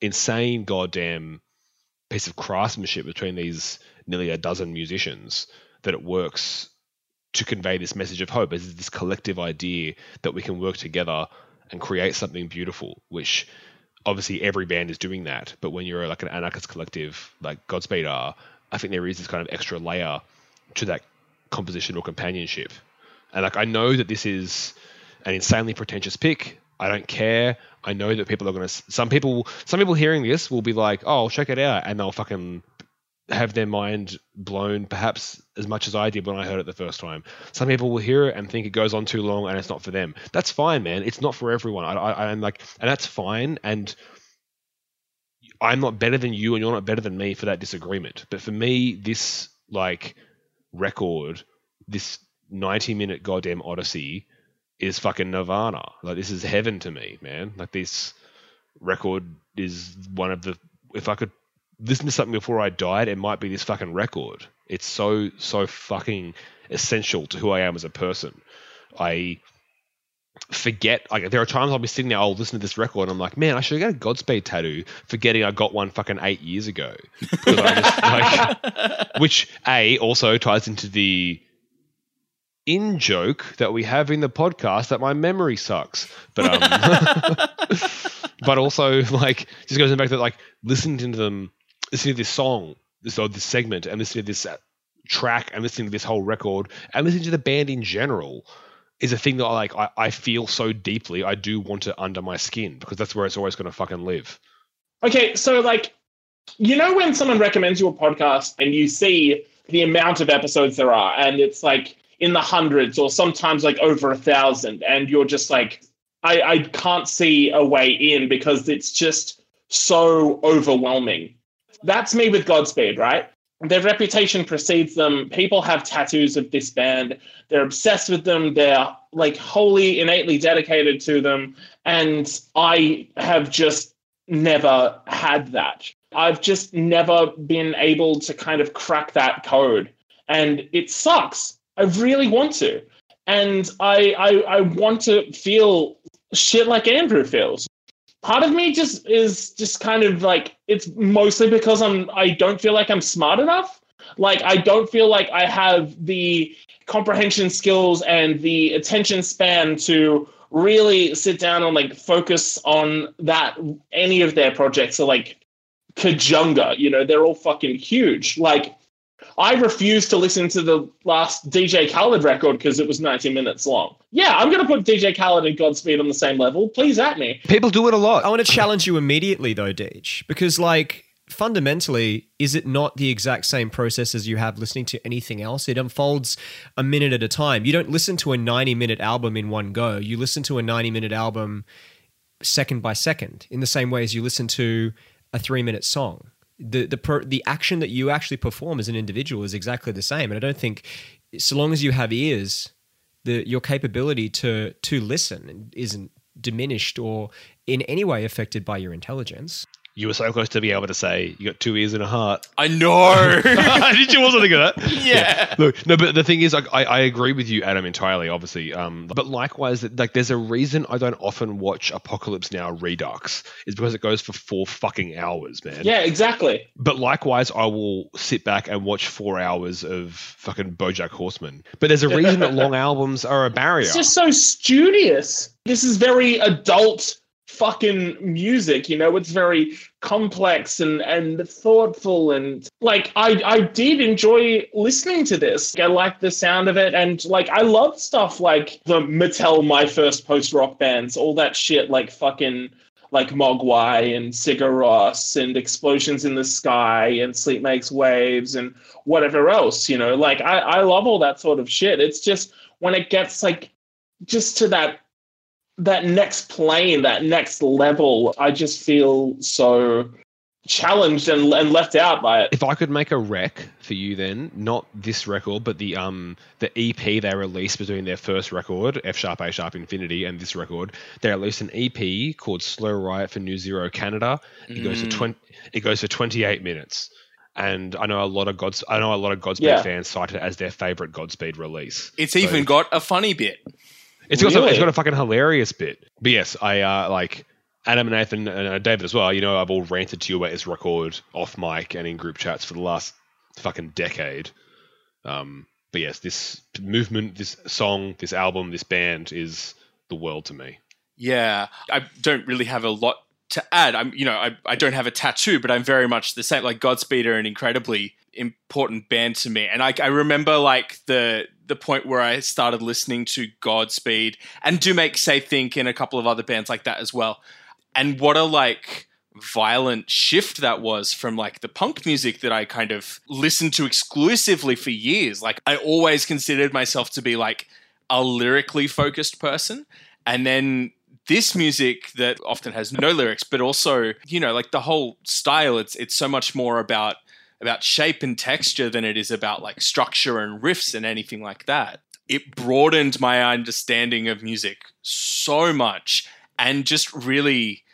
Speaker 3: insane goddamn piece of craftsmanship between these nearly a dozen musicians that it works to convey this message of hope. As this collective idea that we can work together and create something beautiful which obviously every band is doing that. But when you're like an anarchist collective like godspeed are i think there is this kind of extra layer to that composition or companionship. And like i know that this is an insanely pretentious pick i don't care i know that people are going to some people some people hearing this will be like oh I'll check it out and they'll fucking have their mind blown perhaps as much as I did when I heard it the first time. Some people will hear it and think it goes on too long and it's not for them. That's fine, man. It's not for everyone. I, I, I'm like, and that's fine. And I'm not better than you and you're not better than me for that disagreement. But for me, this like record, this 90 minute goddamn odyssey is fucking nirvana. Like this is heaven to me, man. Like this record is one of the if I could listen to something before I died, it might be this fucking record. It's so so fucking essential to who I am as a person. I forget like there are times I'll be sitting there, I'll listen to this record and I'm like, man, I should get a Godspeed tattoo, forgetting I got one fucking eight years ago. Because I just, like, <laughs> which A also ties into the in joke that we have in the podcast that my memory sucks. But um <laughs> but also like just goes in the back to like listening to them listening to this song, this or this segment, and listening to this uh, track, and listening to this whole record, and listening to the band in general, is a thing that I like. I, I feel so deeply. I do want it under my skin because that's where it's always going to fucking live.
Speaker 2: Okay, so like, you know, when someone recommends you a podcast and you see the amount of episodes there are, and it's like in the hundreds or sometimes like over a thousand, and you're just like, I, I can't see a way in because it's just so overwhelming. That's me with Godspeed, right? Their reputation precedes them. People have tattoos of this band. They're obsessed with them. They're like wholly, innately dedicated to them. And I have just never had that. I've just never been able to kind of crack that code. And it sucks. I really want to. And I, I, I want to feel shit like Andrew feels part of me just is just kind of like it's mostly because I'm I don't feel like I'm smart enough. Like I don't feel like I have the comprehension skills and the attention span to really sit down and like focus on that any of their projects are like Kajunga, you know, they're all fucking huge. Like I refused to listen to the last DJ Khaled record because it was 90 minutes long. Yeah, I'm going to put DJ Khaled and Godspeed on the same level. Please at me.
Speaker 3: People do it a lot.
Speaker 4: I want to challenge you immediately, though, Deej, because like fundamentally, is it not the exact same process as you have listening to anything else? It unfolds a minute at a time. You don't listen to a 90 minute album in one go. You listen to a 90 minute album second by second, in the same way as you listen to a three minute song. The the per, the action that you actually perform as an individual is exactly the same, and I don't think so long as you have ears, the your capability to to listen isn't diminished or in any way affected by your intelligence.
Speaker 3: You were so close to be able to say you got two ears and a heart.
Speaker 5: I know. <laughs>
Speaker 3: Did you also think of that? <laughs>
Speaker 5: yeah.
Speaker 3: Look, no, but the thing is, like, I, I agree with you, Adam, entirely, obviously. Um, but likewise, like, there's a reason I don't often watch Apocalypse Now Redux. Is because it goes for four fucking hours, man.
Speaker 2: Yeah, exactly.
Speaker 3: But likewise, I will sit back and watch four hours of fucking BoJack Horseman. But there's a reason that long <laughs> albums are a barrier.
Speaker 2: It's just so studious. This is very adult fucking music, you know, it's very complex and and thoughtful and like I I did enjoy listening to this. I like the sound of it and like I love stuff like the Mattel My First Post Rock bands, all that shit like fucking like Mogwai and Sigur Rós and Explosions in the Sky and Sleep Makes Waves and whatever else, you know. Like I, I love all that sort of shit. It's just when it gets like just to that that next plane, that next level, I just feel so challenged and, and left out by it.
Speaker 3: If I could make a rec for you, then not this record, but the um the EP they released between their first record, F sharp A sharp Infinity, and this record, they released an EP called Slow Riot for New Zero Canada. It goes for twenty. It goes for twenty eight minutes. And I know a lot of Gods. I know a lot of Godspeed
Speaker 2: Yeah.
Speaker 3: fans cite it as their favorite Godspeed release.
Speaker 5: It's even got a funny bit.
Speaker 3: It's got some, it's got a fucking hilarious bit. But yes, I uh, like Adam and Nathan and uh, David as well. You know, I've all ranted to you about this record off mic and in group chats for the last fucking decade. Um, but yes, this movement, this song, this album, this band is the world to me.
Speaker 5: Yeah, I don't really have a lot to add. I'm, you know, I, I don't have a tattoo, but I'm very much the same. Like Godspeed are an incredibly important band to me, and I, I remember like the the point where I started listening to Godspeed and do make Say Think and a couple of other bands like that as well. And what a like violent shift that was from like the punk music that I kind of listened to exclusively for years. Like I always considered myself to be like a lyrically focused person. And then this music that often has no lyrics, but also, you know, like the whole style, it's it's so much more about about shape and texture than it is about like structure and riffs and anything like that. It broadened my understanding of music so much and just really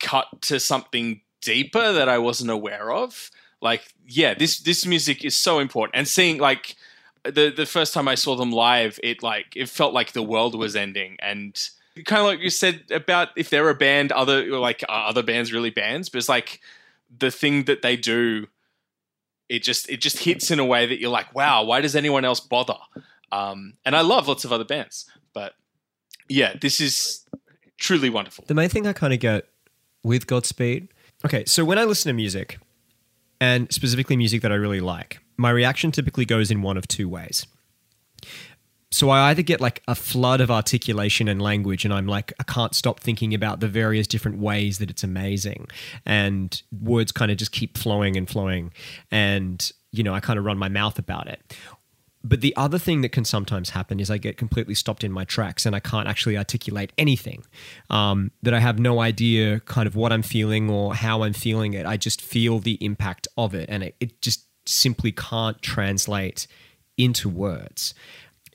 Speaker 5: cut to something deeper that I wasn't aware of. Like, yeah, this this music is so important. And seeing like the the first time I saw them live, it like it felt like the world was ending and kind of like you said about if they're a band, other like are other bands really bands, but it's like the thing that they do, it just it just hits in a way that you're like, wow, why does anyone else bother? Um, and I love lots of other bands, but yeah, this is truly wonderful.
Speaker 4: The main thing I kind of get with Godspeed. Okay, so when I listen to music, and specifically music that I really like, my reaction typically goes in one of two ways. So I either get like a flood of articulation and language, and I'm like, I can't stop thinking about the various different ways that it's amazing. And words kind of just keep flowing and flowing. And, you know, I kind of run my mouth about it. But the other thing that can sometimes happen is I get completely stopped in my tracks and I can't actually articulate anything. Um, that I have no idea kind of what I'm feeling or how I'm feeling it. I just feel the impact of it and it, it just simply can't translate into words.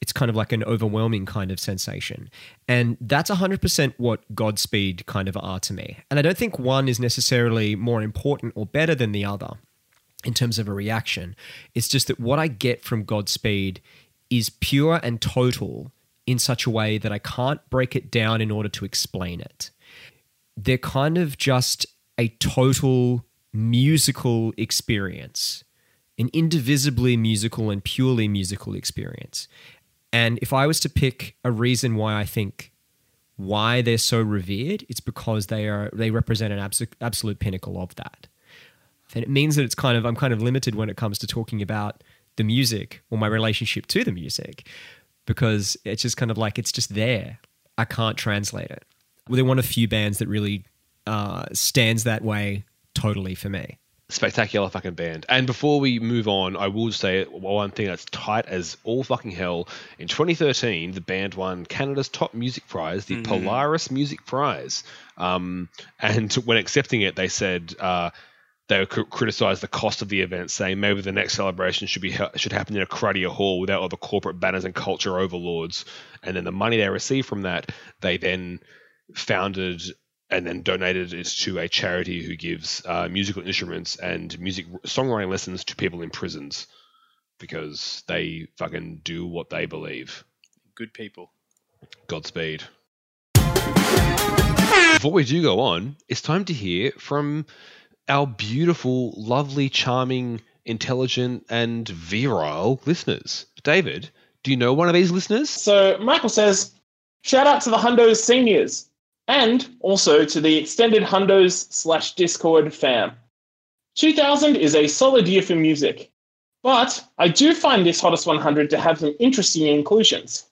Speaker 4: It's kind of like an overwhelming kind of sensation. And that's 100% what Godspeed kind of are to me. And I don't think one is necessarily more important or better than the other in terms of a reaction. It's just that what I get from Godspeed is pure and total in such a way that I can't break it down in order to explain it. They're kind of just a total musical experience, an indivisibly musical and purely musical experience. And if I was to pick a reason why I think why they're so revered, it's because they are they represent an absolute pinnacle of that And it means that it's kind of I'm kind of limited when it comes to talking about the music or my relationship to the music because it's just kind of like it's just there. I can't translate it. Well, they're one of few bands that really uh, stands that way totally for me.
Speaker 3: Spectacular fucking band. And before we move on, I will say one thing that's tight as all fucking hell. In 2013, the band won Canada's top music prize, the Polaris Music Prize. Um, and when accepting it, they said uh, they cr- criticised the cost of the event, saying maybe the next celebration should be ha- should happen in a cruddier hall without all the corporate banners and culture overlords. And then the money they received from that, they then founded and then donated it to a charity who gives uh, musical instruments and music songwriting lessons to people in prisons because they fucking do what they believe.
Speaker 5: Good people.
Speaker 3: Godspeed. Before we do go on, it's time to hear from our beautiful, lovely, charming, intelligent, and virile listeners. David, do you know one of these listeners?
Speaker 2: So Michael says, shout out to the Hundos seniors and also to the extended Hundos slash Discord fam. 2000 is a solid year for music, but I do find this Hottest 100 to have some interesting inclusions.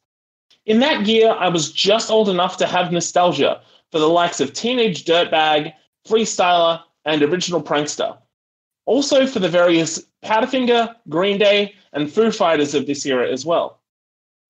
Speaker 2: In that year, I was just old enough to have nostalgia for the likes of Teenage Dirtbag, Freestyler, and Original Prankster. Also for the various Powderfinger, Green Day, and Foo Fighters of this era as well.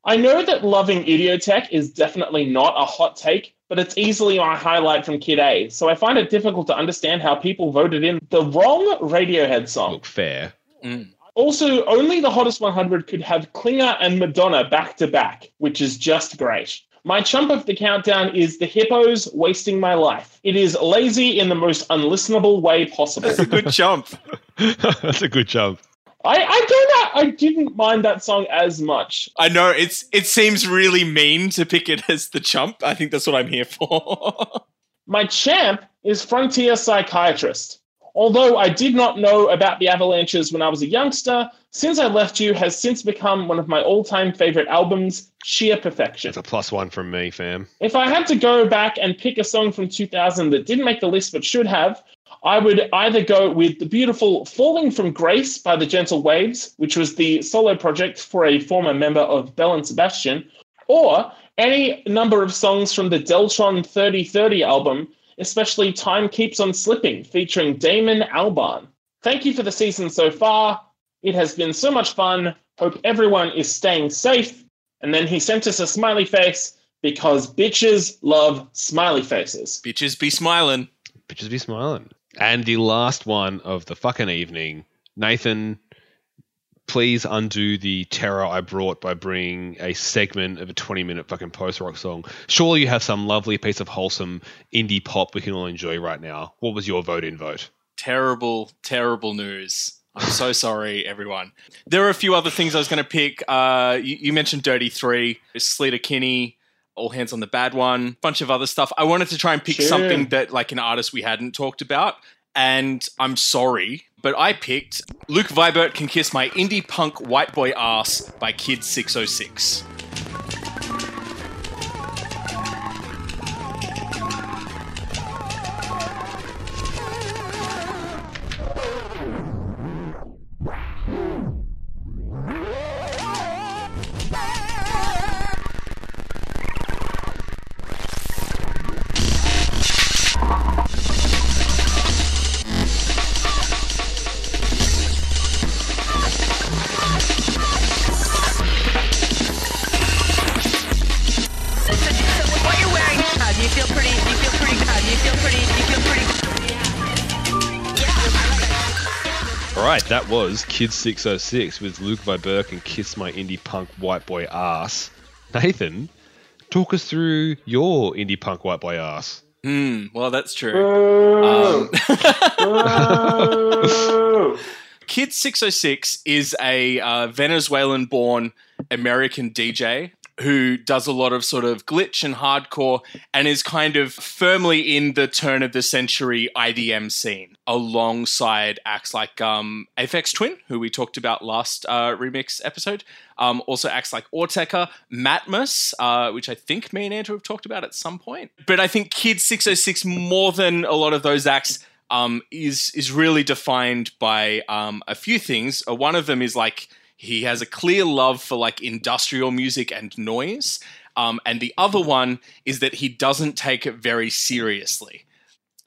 Speaker 2: I know that loving Idioteque is definitely not a hot take, but it's easily my highlight from Kid A, so I find it difficult to understand how people voted in the wrong Radiohead song.
Speaker 3: Look fair. Mm.
Speaker 2: Also, only the hottest 100 could have Klinger and Madonna back to back, which is just great. My chump of the countdown is The Hippos Wasting My Life. It is lazy in the most unlistenable way possible.
Speaker 5: That's a good jump. <laughs>
Speaker 3: That's a good jump.
Speaker 2: I, I don't know. I didn't mind that song as much.
Speaker 5: I know it's it seems really mean to pick it as the chump. I think that's what I'm here for. <laughs>
Speaker 2: My champ is Frontier Psychiatrist. Although I did not know about the Avalanches when I was a youngster, Since I Left You has since become one of my all time favorite albums, sheer perfection.
Speaker 3: It's a plus one from me, fam.
Speaker 2: If I had to go back and pick a song from 2000 that didn't make the list but should have, I would either go with the beautiful Falling from Grace by the Gentle Waves, which was the solo project for a former member of Belle and Sebastian, or any number of songs from the Deltron 3030 album, especially Time Keeps on Slipping, featuring Damon Albarn. Thank you for the season so far. It has been so much fun. Hope everyone is staying safe. And then he sent us a smiley face because bitches love smiley faces.
Speaker 5: Bitches be smiling.
Speaker 3: Bitches be smiling. And the last one of the fucking evening, Nathan, please undo the terror I brought by bringing a segment of a 20 minute fucking post rock song. Surely you have some lovely piece of wholesome indie pop we can all enjoy right now. What was your vote in vote?
Speaker 5: Terrible, terrible news. I'm so <laughs> sorry, everyone. There are a few other things I was going to pick. Uh, you, you mentioned Dirty Three, Sleater Kinney, All Hands on the Bad One, bunch of other stuff. I wanted to try and pick
Speaker 2: Sure.
Speaker 5: something that, like, an artist we hadn't talked about. And I'm sorry, but I picked Luke Vibert Can Kiss My Indie Punk White Boy Ass by Kid 606.
Speaker 3: That was Kid 606 with Luke Vibert and Kiss My Indie Punk White Boy Ass. Nathan, talk us through your indie punk white boy ass.
Speaker 5: Hmm, well, that's true.
Speaker 2: Boo!
Speaker 5: Um, <laughs> Kid 606 is a uh, Venezuelan born American DJ who does a lot of sort of glitch and hardcore and is kind of firmly in the turn of the century IDM scene alongside acts like um, Twin, who we talked about last uh, remix episode. Um, also acts like Autechre, Matmos, uh, which I think me and Andrew have talked about at some point. But I think Kid 606, more than a lot of those acts, um, is is really defined by um, a few things. Uh, one of them is like he has a clear love for like industrial music and noise, um, and the other one is that he doesn't take it very seriously.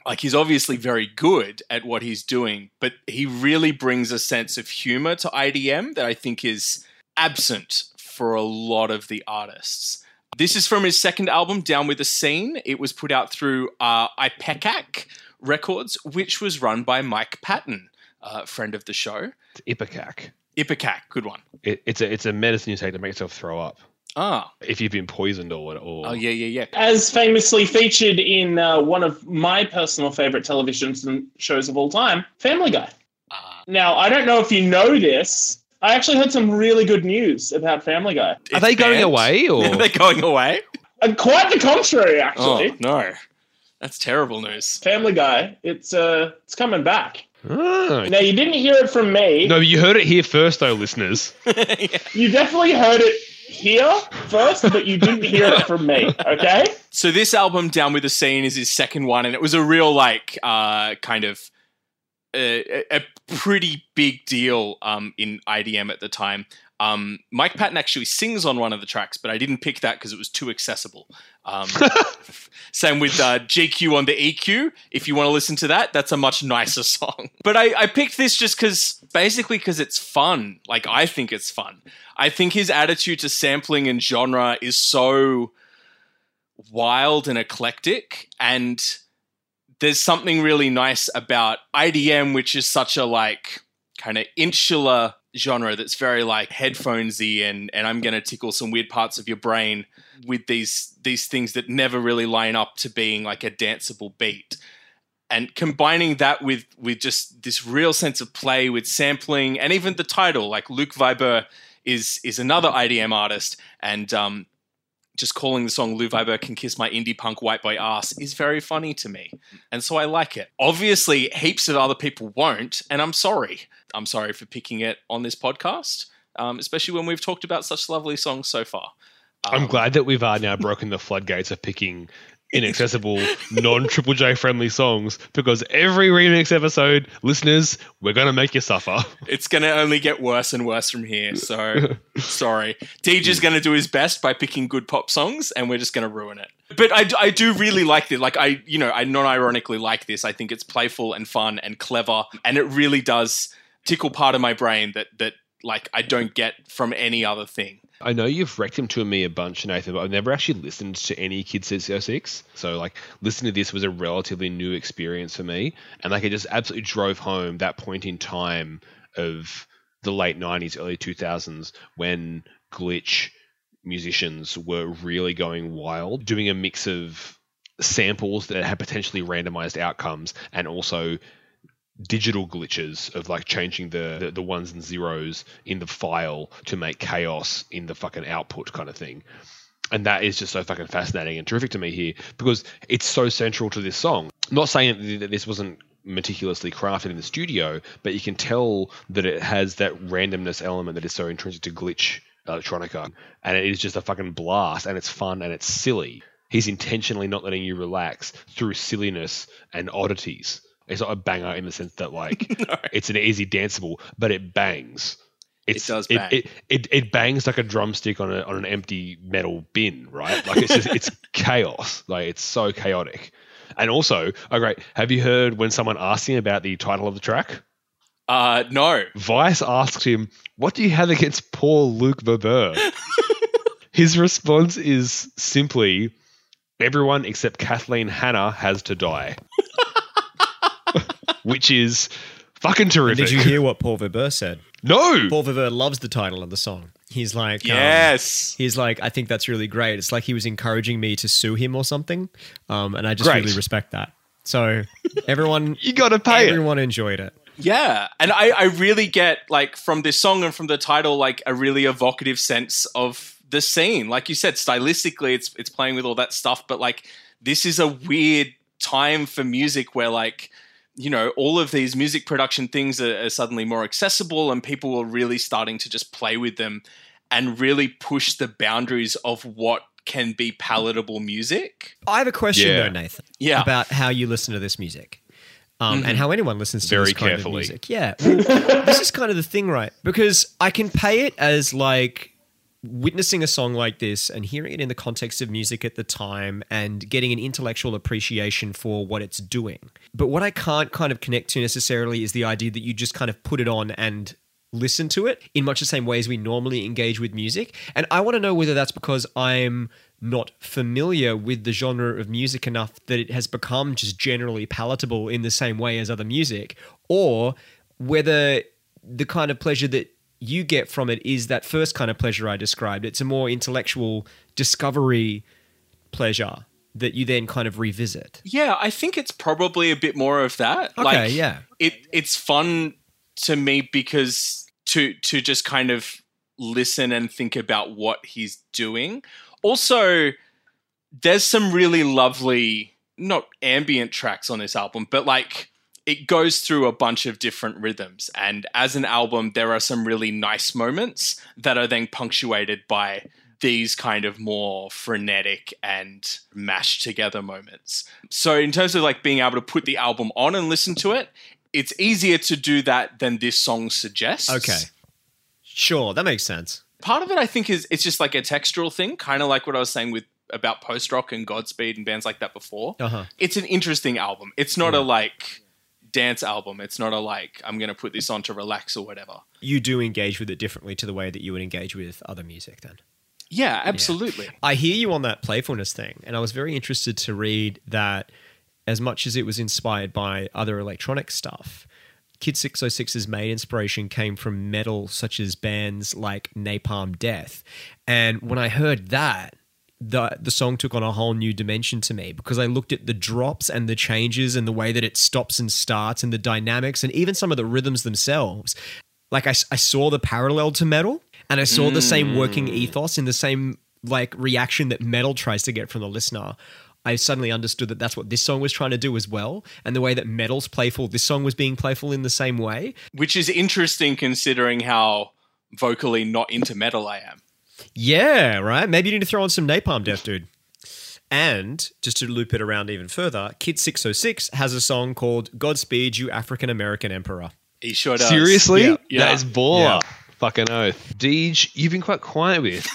Speaker 5: Like he's obviously very good at what he's doing, but he really brings a sense of humor to IDM that I think is absent for a lot of the artists. This is from his second album, Down with the Scene. It was put out through uh, IPECAC Records, which was run by Mike Patton, uh, friend of the show.
Speaker 3: It's Ipecac.
Speaker 5: IPECAC, good one.
Speaker 3: It, it's a it's a medicine you take to make yourself throw up
Speaker 5: Ah,
Speaker 3: if you've been poisoned or what. Or
Speaker 5: oh yeah, yeah, yeah.
Speaker 2: As famously featured in uh, one of my personal favorite television shows of all time, Family Guy.
Speaker 5: Ah.
Speaker 2: Now, I don't know if you know this. I actually heard some really good news about Family Guy.
Speaker 3: Are
Speaker 5: It's
Speaker 3: they going
Speaker 5: banned.
Speaker 3: away <laughs> or?
Speaker 5: Are they going away?
Speaker 2: And quite the contrary,
Speaker 5: Oh
Speaker 2: actually.
Speaker 5: no, that's terrible news.
Speaker 2: Family Guy, it's uh, it's coming back.
Speaker 3: Oh.
Speaker 2: Now, you didn't hear it from me.
Speaker 3: No, you heard it here first, though, listeners. <laughs>
Speaker 2: You definitely heard it here first, but you didn't hear it from me. Okay.
Speaker 5: So this album, Down with the Scene, is his second one, and it was a real like uh, kind of a, a pretty big deal um, in IDM at the time. Um, Mike Patton actually sings on one of the tracks, but I didn't pick that because it was too accessible. Um, <laughs> same with uh, GQ on the EQ. If you want to listen to that, that's a much nicer <laughs> song. But I, I picked this just because, basically, because it's fun. Like, I think it's fun. I think his attitude to sampling and genre is so wild and eclectic. And there's something really nice about IDM, which is such a like kind of insular genre that's very like headphonesy and and I'm going to tickle some weird parts of your brain with these these things that never really line up to being like a danceable beat and combining that with with just this real sense of play with sampling and even the title like Luke Vibert is is another IDM artist and um just calling the song Luke Vibert Can Kiss My Indie Punk White Boy Ass is very funny to me. And so I like it. Obviously, heaps of other people won't, and I'm sorry. I'm sorry for picking it on this podcast, um, especially when we've talked about such lovely songs so far.
Speaker 3: I'm
Speaker 5: Um,
Speaker 3: glad that we've uh, now broken the floodgates of picking inaccessible, non Triple J friendly songs because every remix episode, listeners, we're going to make you suffer.
Speaker 5: It's going to only get worse and worse from here. So <laughs> sorry. Deej is going to do his best by picking good pop songs, and we're just going to ruin it. But I, I do really like this. Like I, you know, I non-ironically like this. I think it's playful and fun and clever, and it really does tickle part of my brain that that like I don't get from any other thing.
Speaker 3: I know you've wrecked him to me a bunch, Nathan, but I've never actually listened to any Kid 606. So, like, listening to this was a relatively new experience for me. And, like, it just absolutely drove home that point in time of the late 90s, early 2000s when glitch musicians were really going wild, doing a mix of samples that had potentially randomized outcomes and also digital glitches of like changing the, the the ones and zeros in the file to make chaos in the fucking output kind of thing. And that is just so fucking fascinating and terrific to me here because it's so central to this song. Not saying that this wasn't meticulously crafted in the studio but you can tell that it has that randomness element that is so intrinsic to glitch electronica. And it is just a fucking blast and it's fun and it's silly. He's intentionally not letting you relax through silliness and oddities it's not a banger in the sense that like <laughs> it's an easy danceable, but it bangs. It's,
Speaker 5: does
Speaker 3: it,
Speaker 5: bang.
Speaker 3: It, it, it bangs like a drumstick on a, on an empty metal bin, right? Like it's just it's <laughs> chaos. Like it's so chaotic. And also, oh great, have you heard when someone asked him about the title of the track?
Speaker 5: Uh, no,
Speaker 3: Vice asked him, "What do you have against poor Luke Vibert?" <laughs> His response is simply, "Everyone except Kathleen Hanna has to die," which is fucking terrific.
Speaker 4: Did you hear <laughs> what Paul Vibert said?
Speaker 3: No.
Speaker 4: Paul Vibert loves the title of the song. He's like, um,
Speaker 5: yes,
Speaker 4: he's like, I think that's really great. It's like he was encouraging me to sue him or something, um, and I just
Speaker 3: Great.
Speaker 4: really respect that. So everyone, <laughs>
Speaker 3: You got to pay it.
Speaker 4: everyone enjoyed it.
Speaker 5: Yeah, and I, I really get like from this song and from the title like a really evocative sense of the scene. Like you said, stylistically, it's it's playing with all that stuff, but like this is a weird time for music where like you know all of these music production things are, are suddenly more accessible and people are really starting to just play with them and really push the boundaries of what can be palatable music.
Speaker 4: I have a question
Speaker 3: Yeah.
Speaker 4: though, Nathan,
Speaker 5: Yeah.
Speaker 4: about how you listen to this music. Um, And how anyone listens to
Speaker 3: Very
Speaker 4: this kind
Speaker 3: carefully.
Speaker 4: of music. Yeah. Well, <laughs> this is kind of the thing, right? Because I can pay it as like witnessing a song like this and hearing it in the context of music at the time and getting an intellectual appreciation for what it's doing. But what I can't kind of connect to necessarily is the idea that you just kind of put it on and listen to it in much the same way as we normally engage with music. And I want to know whether that's because I'm not familiar with the genre of music enough that it has become just generally palatable in the same way as other music, or whether the kind of pleasure that you get from it is that first kind of pleasure I described. It's a more intellectual discovery pleasure that you then kind of revisit.
Speaker 5: Yeah, I think it's probably a bit more of that.
Speaker 4: Okay,
Speaker 5: like,
Speaker 4: yeah.
Speaker 5: It it's fun to me because to to just kind of listen and think about what he's doing. Also, there's some really lovely not ambient tracks on this album, but like it goes through a bunch of different rhythms and as an album there are some really nice moments that are then punctuated by these kind of more frenetic and mashed together moments. So in terms of like being able to put the album on and listen to it, it's easier to do that than this song suggests.
Speaker 4: Okay. Sure, that makes sense.
Speaker 5: Part of it, I think, is it's just like a textural thing, kind of like what I was saying with about post rock and Godspeed and bands like that before.
Speaker 4: Uh-huh.
Speaker 5: It's an interesting album. It's not a like dance album. It's not a like I'm gonna put this on to relax or whatever.
Speaker 4: You do engage with it differently to the way that you would engage with other music then.
Speaker 5: Yeah, absolutely.
Speaker 4: I hear you on that playfulness thing, and I was very interested to read that as much as it was inspired by other electronic stuff, Kid 606's main inspiration came from metal such as bands like Napalm Death. And when I heard that, the the song took on a whole new dimension to me because I looked at the drops and the changes and the way that it stops and starts and the dynamics and even some of the rhythms themselves. Like I, I saw the parallel to metal and I saw the same working mm. ethos in the same like reaction that metal tries to get from the listener. I suddenly understood that that's what this song was trying to do as well, and the way that metal's playful, this song was being playful in the same way.
Speaker 5: Which is interesting considering how vocally not into metal I am.
Speaker 4: Yeah, right. Maybe you need to throw on some Napalm Death, dude. And just to loop it around even further, Kid 606 has a song called Godspeed You African American Emperor.
Speaker 5: He sure does.
Speaker 3: Seriously?
Speaker 4: Yeah.
Speaker 5: Yeah.
Speaker 3: That is baller.
Speaker 4: Yeah.
Speaker 3: Fucking oath. Deej, you've been quite quiet with.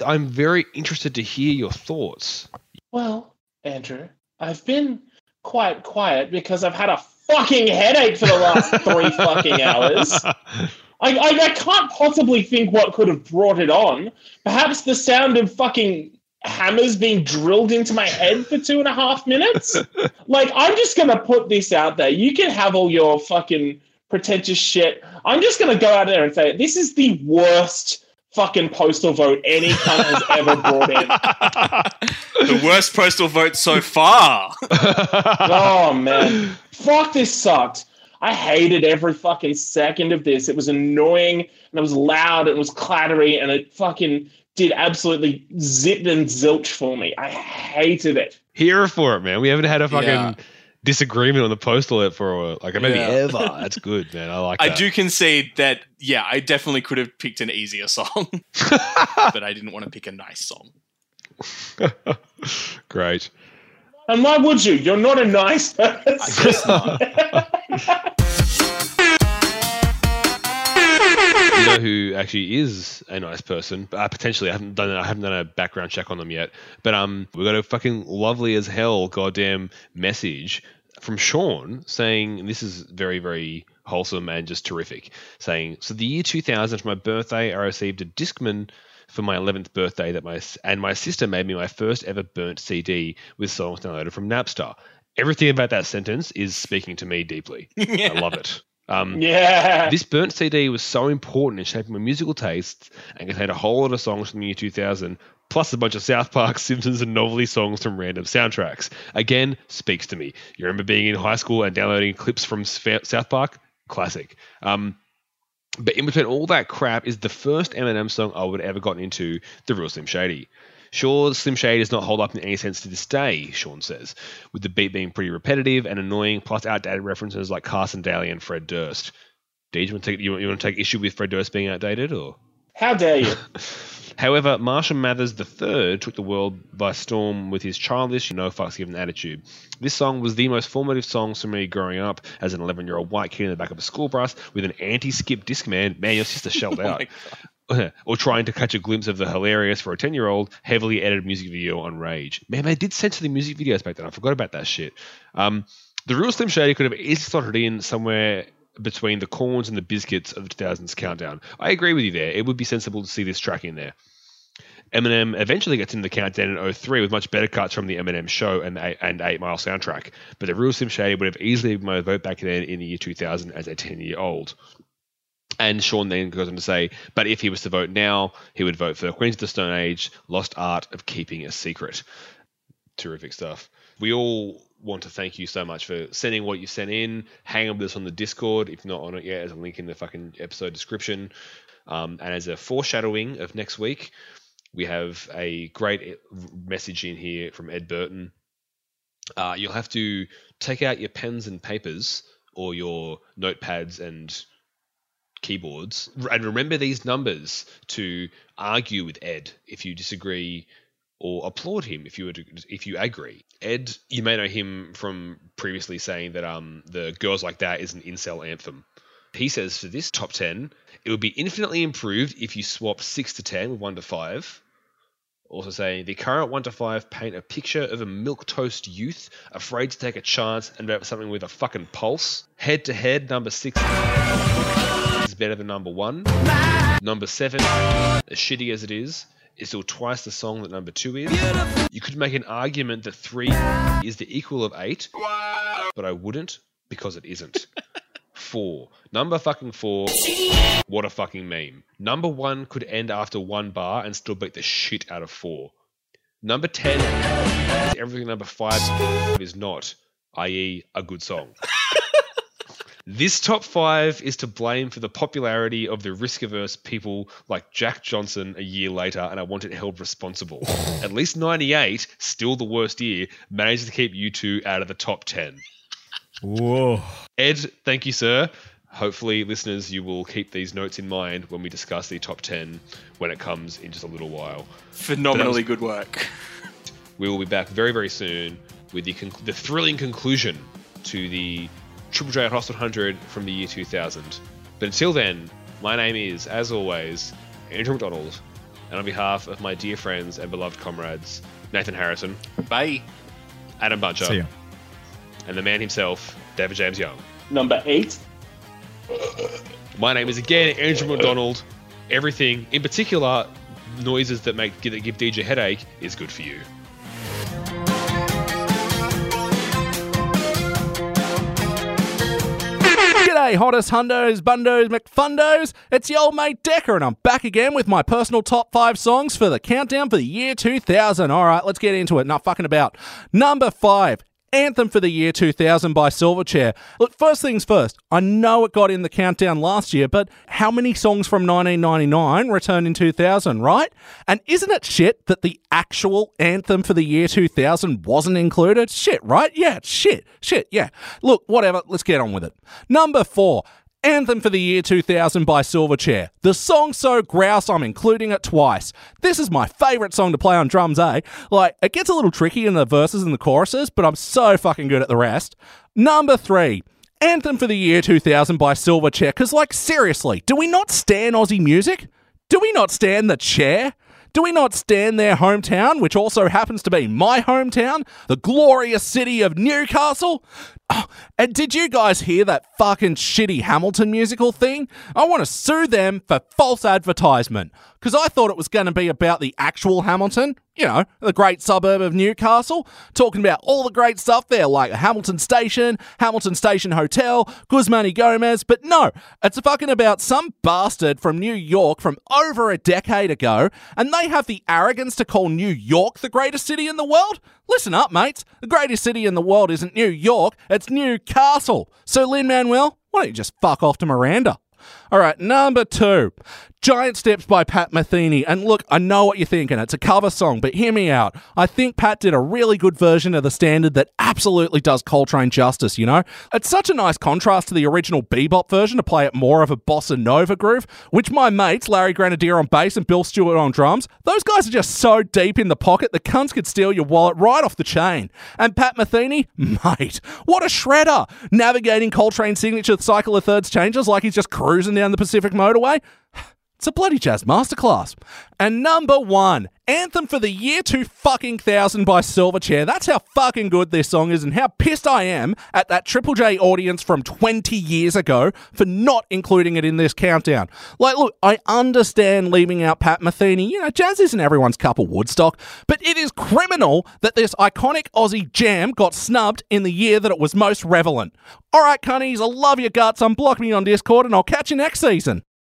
Speaker 3: <laughs> I'm very interested to hear your thoughts.
Speaker 2: Well, Andrew, I've been quite quiet because I've had a fucking headache for the last three <laughs> fucking hours. <laughs> I, I, I can't possibly think what could have brought it on. Perhaps the sound of fucking hammers being drilled into my head for two and a half minutes? <laughs> like, I'm just going to put this out there. You can have all your fucking pretentious shit. I'm just going to go out there and say this is the worst fucking postal vote any cunt has ever brought in. <laughs>
Speaker 5: The worst postal vote so far. <laughs>
Speaker 2: Oh man, fuck! This sucked. I hated every fucking second of this. It was annoying and it was loud and it was clattery and it fucking did absolutely zip and zilch for me. I hated it.
Speaker 3: Here for it, man. We haven't had a fucking
Speaker 5: Yeah.
Speaker 3: disagreement on the postal it for like maybe
Speaker 5: Yeah.
Speaker 3: ever. That's good, man. I like
Speaker 5: I
Speaker 3: that.
Speaker 5: do concede that, yeah, I definitely could have picked an easier song, <laughs> but I didn't want to pick a nice song. <laughs>
Speaker 3: Great.
Speaker 2: And why would you? You're not a nice person.
Speaker 5: I guess not. <laughs>
Speaker 3: You know who actually is a nice person? Uh, potentially, I haven't done I haven't done a background check on them yet. But um, we got a fucking lovely as hell goddamn message from Sean saying and this is very very wholesome and just terrific. Saying so the year 2000 for my birthday, I received a Discman for my 11th birthday that my and my sister made me my first ever burnt CD with songs downloaded from Napster. Everything about that sentence is speaking to me deeply. <laughs> I love it. Um,
Speaker 2: yeah.
Speaker 3: this burnt CD was so important in shaping my musical tastes and contained a whole lot of songs from the year 2000, plus a bunch of South Park, <laughs> Simpsons, and novelty songs from random soundtracks. Again, speaks to me. You remember being in high school and downloading clips from South Park? Classic. Um, but in between all that crap is the first Eminem song I would ever gotten into, The Real Slim Shady. Sure, Slim Shady does not hold up in any sense to this day, Sean says, with the beat being pretty repetitive and annoying, plus outdated references like Carson Daly and Fred Durst. Do you you want to take issue with Fred Durst being outdated, or?
Speaker 2: How dare you? <laughs>
Speaker 3: However, Marshall Mathers III took the world by storm with his childish, no fucks given attitude. This song was the most formative song for me growing up as an 11 year old white kid in the back of a school bus with an anti skip Discman. Man, Man, your sister shelled <laughs> out. <laughs> or trying to catch a glimpse of the hilarious for a 10 year old heavily edited music video on Rage. Man, they did censor the music videos back then. I forgot about that shit. Um, the real Slim Shady could have easily slotted in somewhere between the Korns and the Bizkits of the 2000s countdown. I agree with you there. It would be sensible to see this track in there. Eminem eventually gets into the countdown in 03 with much better cuts from the Eminem show and the, and 8 Mile soundtrack. But the real Slim Shady would have easily been my vote back then in the year 2000 as a 10 year old. And Sean then goes on to say, but if he was to vote now, he would vote for Queens of the Stone Age, Lost Art of Keeping a Secret. Terrific stuff. We all want to thank you so much for sending what you sent in. Hang on with us on the Discord. If not on it yet, there's a link in the fucking episode description. Um, and as a foreshadowing of next week, we have a great message in here from Ed Burton. Uh, you'll have to take out your pens and papers or your notepads and keyboards and remember these numbers to argue with Ed if you disagree or applaud him if you were to, if you agree. Ed, you may know him from previously saying that um the Girls Like That is an incel anthem. He says for this top 10, it would be infinitely improved if you swap 6 to 10 with 1 to 5. Also saying the current 1 to 5 paint a picture of a milquetoast youth afraid to take a chance and about something with a fucking pulse. Head to head, number 6 is better than number 1. Number 7, as shitty as it is, is still twice the song that number 2 is. You could make an argument that 3 is the equal of 8, but I wouldn't because it isn't. <laughs> Four. Number fucking four. What a fucking meme. Number one could end after one bar and still beat the shit out of four. Number 10 is everything number five is not, i.e., a good song. This top five is to blame for the popularity of the risk averse people like Jack Johnson a year later, and I want it held responsible. <laughs> At least 98, still the worst year, managed to keep you two out of the top 10.
Speaker 4: Whoa.
Speaker 3: Ed, thank you, sir. Hopefully, listeners, you will keep these notes in mind when we discuss the top 10 when it comes in just a little while.
Speaker 5: Phenomenally um, good work.
Speaker 3: We will be back very, very soon with the, conc- the thrilling conclusion to the Triple J Hot 100 from the year 2000. But until then, my name is, as always, Andrew McDonald, and on behalf of my dear friends and beloved comrades, Nathan Harrison,
Speaker 5: Bye.
Speaker 3: Adam Buncher,
Speaker 4: See ya.
Speaker 3: and the man himself, David James Young.
Speaker 2: Number eight.
Speaker 3: My name is again Andrew McDonald. Everything, in particular, noises that make that give DJ a headache, is good for you.
Speaker 6: G'day, hottest hundos, bundos, McFundos. It's your old mate Decker, and I'm back again with my personal top five songs for the countdown for the year 2000. All right, let's get into it. Not fucking about. Number five. Anthem for the year 2000 by Silverchair. Look, first things first, I know it got in the countdown last year, but how many songs from 1999 returned in 2000, right? And isn't it shit that the actual anthem for the year 2000 wasn't included? Shit, right? Yeah, shit. Shit, yeah. Look, whatever, let's get on with it. Number four. Anthem for the year 2000 by Silverchair. The song so grouse I'm including it twice. This is my favourite song to play on drums, eh? Like, it gets a little tricky in the verses and the choruses, but I'm so fucking good at the rest. Number three. Anthem for the year 2000 by Silverchair. Because, like, seriously, do we not stand Aussie music? Do we not stand the chair? Do we not stand their hometown, which also happens to be my hometown, the glorious city of Newcastle? Oh, and did you guys hear that fucking shitty Hamilton musical thing? I want to sue them for false advertisement because I thought it was going to be about the actual Hamilton, you know, the great suburb of Newcastle, talking about all the great stuff there, like Hamilton Station, Hamilton Station Hotel, Guzman y Gomez. But no, it's fucking about some bastard from New York from over a decade ago, and they have the arrogance to call New York the greatest city in the world? Listen up, mates. The greatest city in the world isn't New York, it's Newcastle. So, Lin Manuel, why don't you just fuck off to Miranda? All right, number two, Giant Steps by Pat Metheny. And look, I know what you're thinking. It's a cover song, but hear me out. I think Pat did a really good version of the standard that absolutely does Coltrane justice, you know? It's such a nice contrast to the original bebop version to play it more of a bossa nova groove, which my mates, Larry Grenadier on bass and Bill Stewart on drums, those guys are just so deep in the pocket, the cunts could steal your wallet right off the chain. And Pat Metheny, mate, what a shredder! Navigating Coltrane's signature cycle of thirds changes like he's just cruising down the Pacific motorway. It's a bloody jazz masterclass. And number one, Anthem for the Year 2 fucking thousand by Silverchair. That's how fucking good this song is and how pissed I am at that Triple J audience from 20 years ago for not including it in this countdown. Like, look, I understand leaving out Pat Metheny. You know, jazz isn't everyone's cup of Woodstock, but it is criminal that this iconic Aussie jam got snubbed in the year that it was most relevant. All right, cunnies, I love your guts. Unblock me on Discord and I'll catch you next season.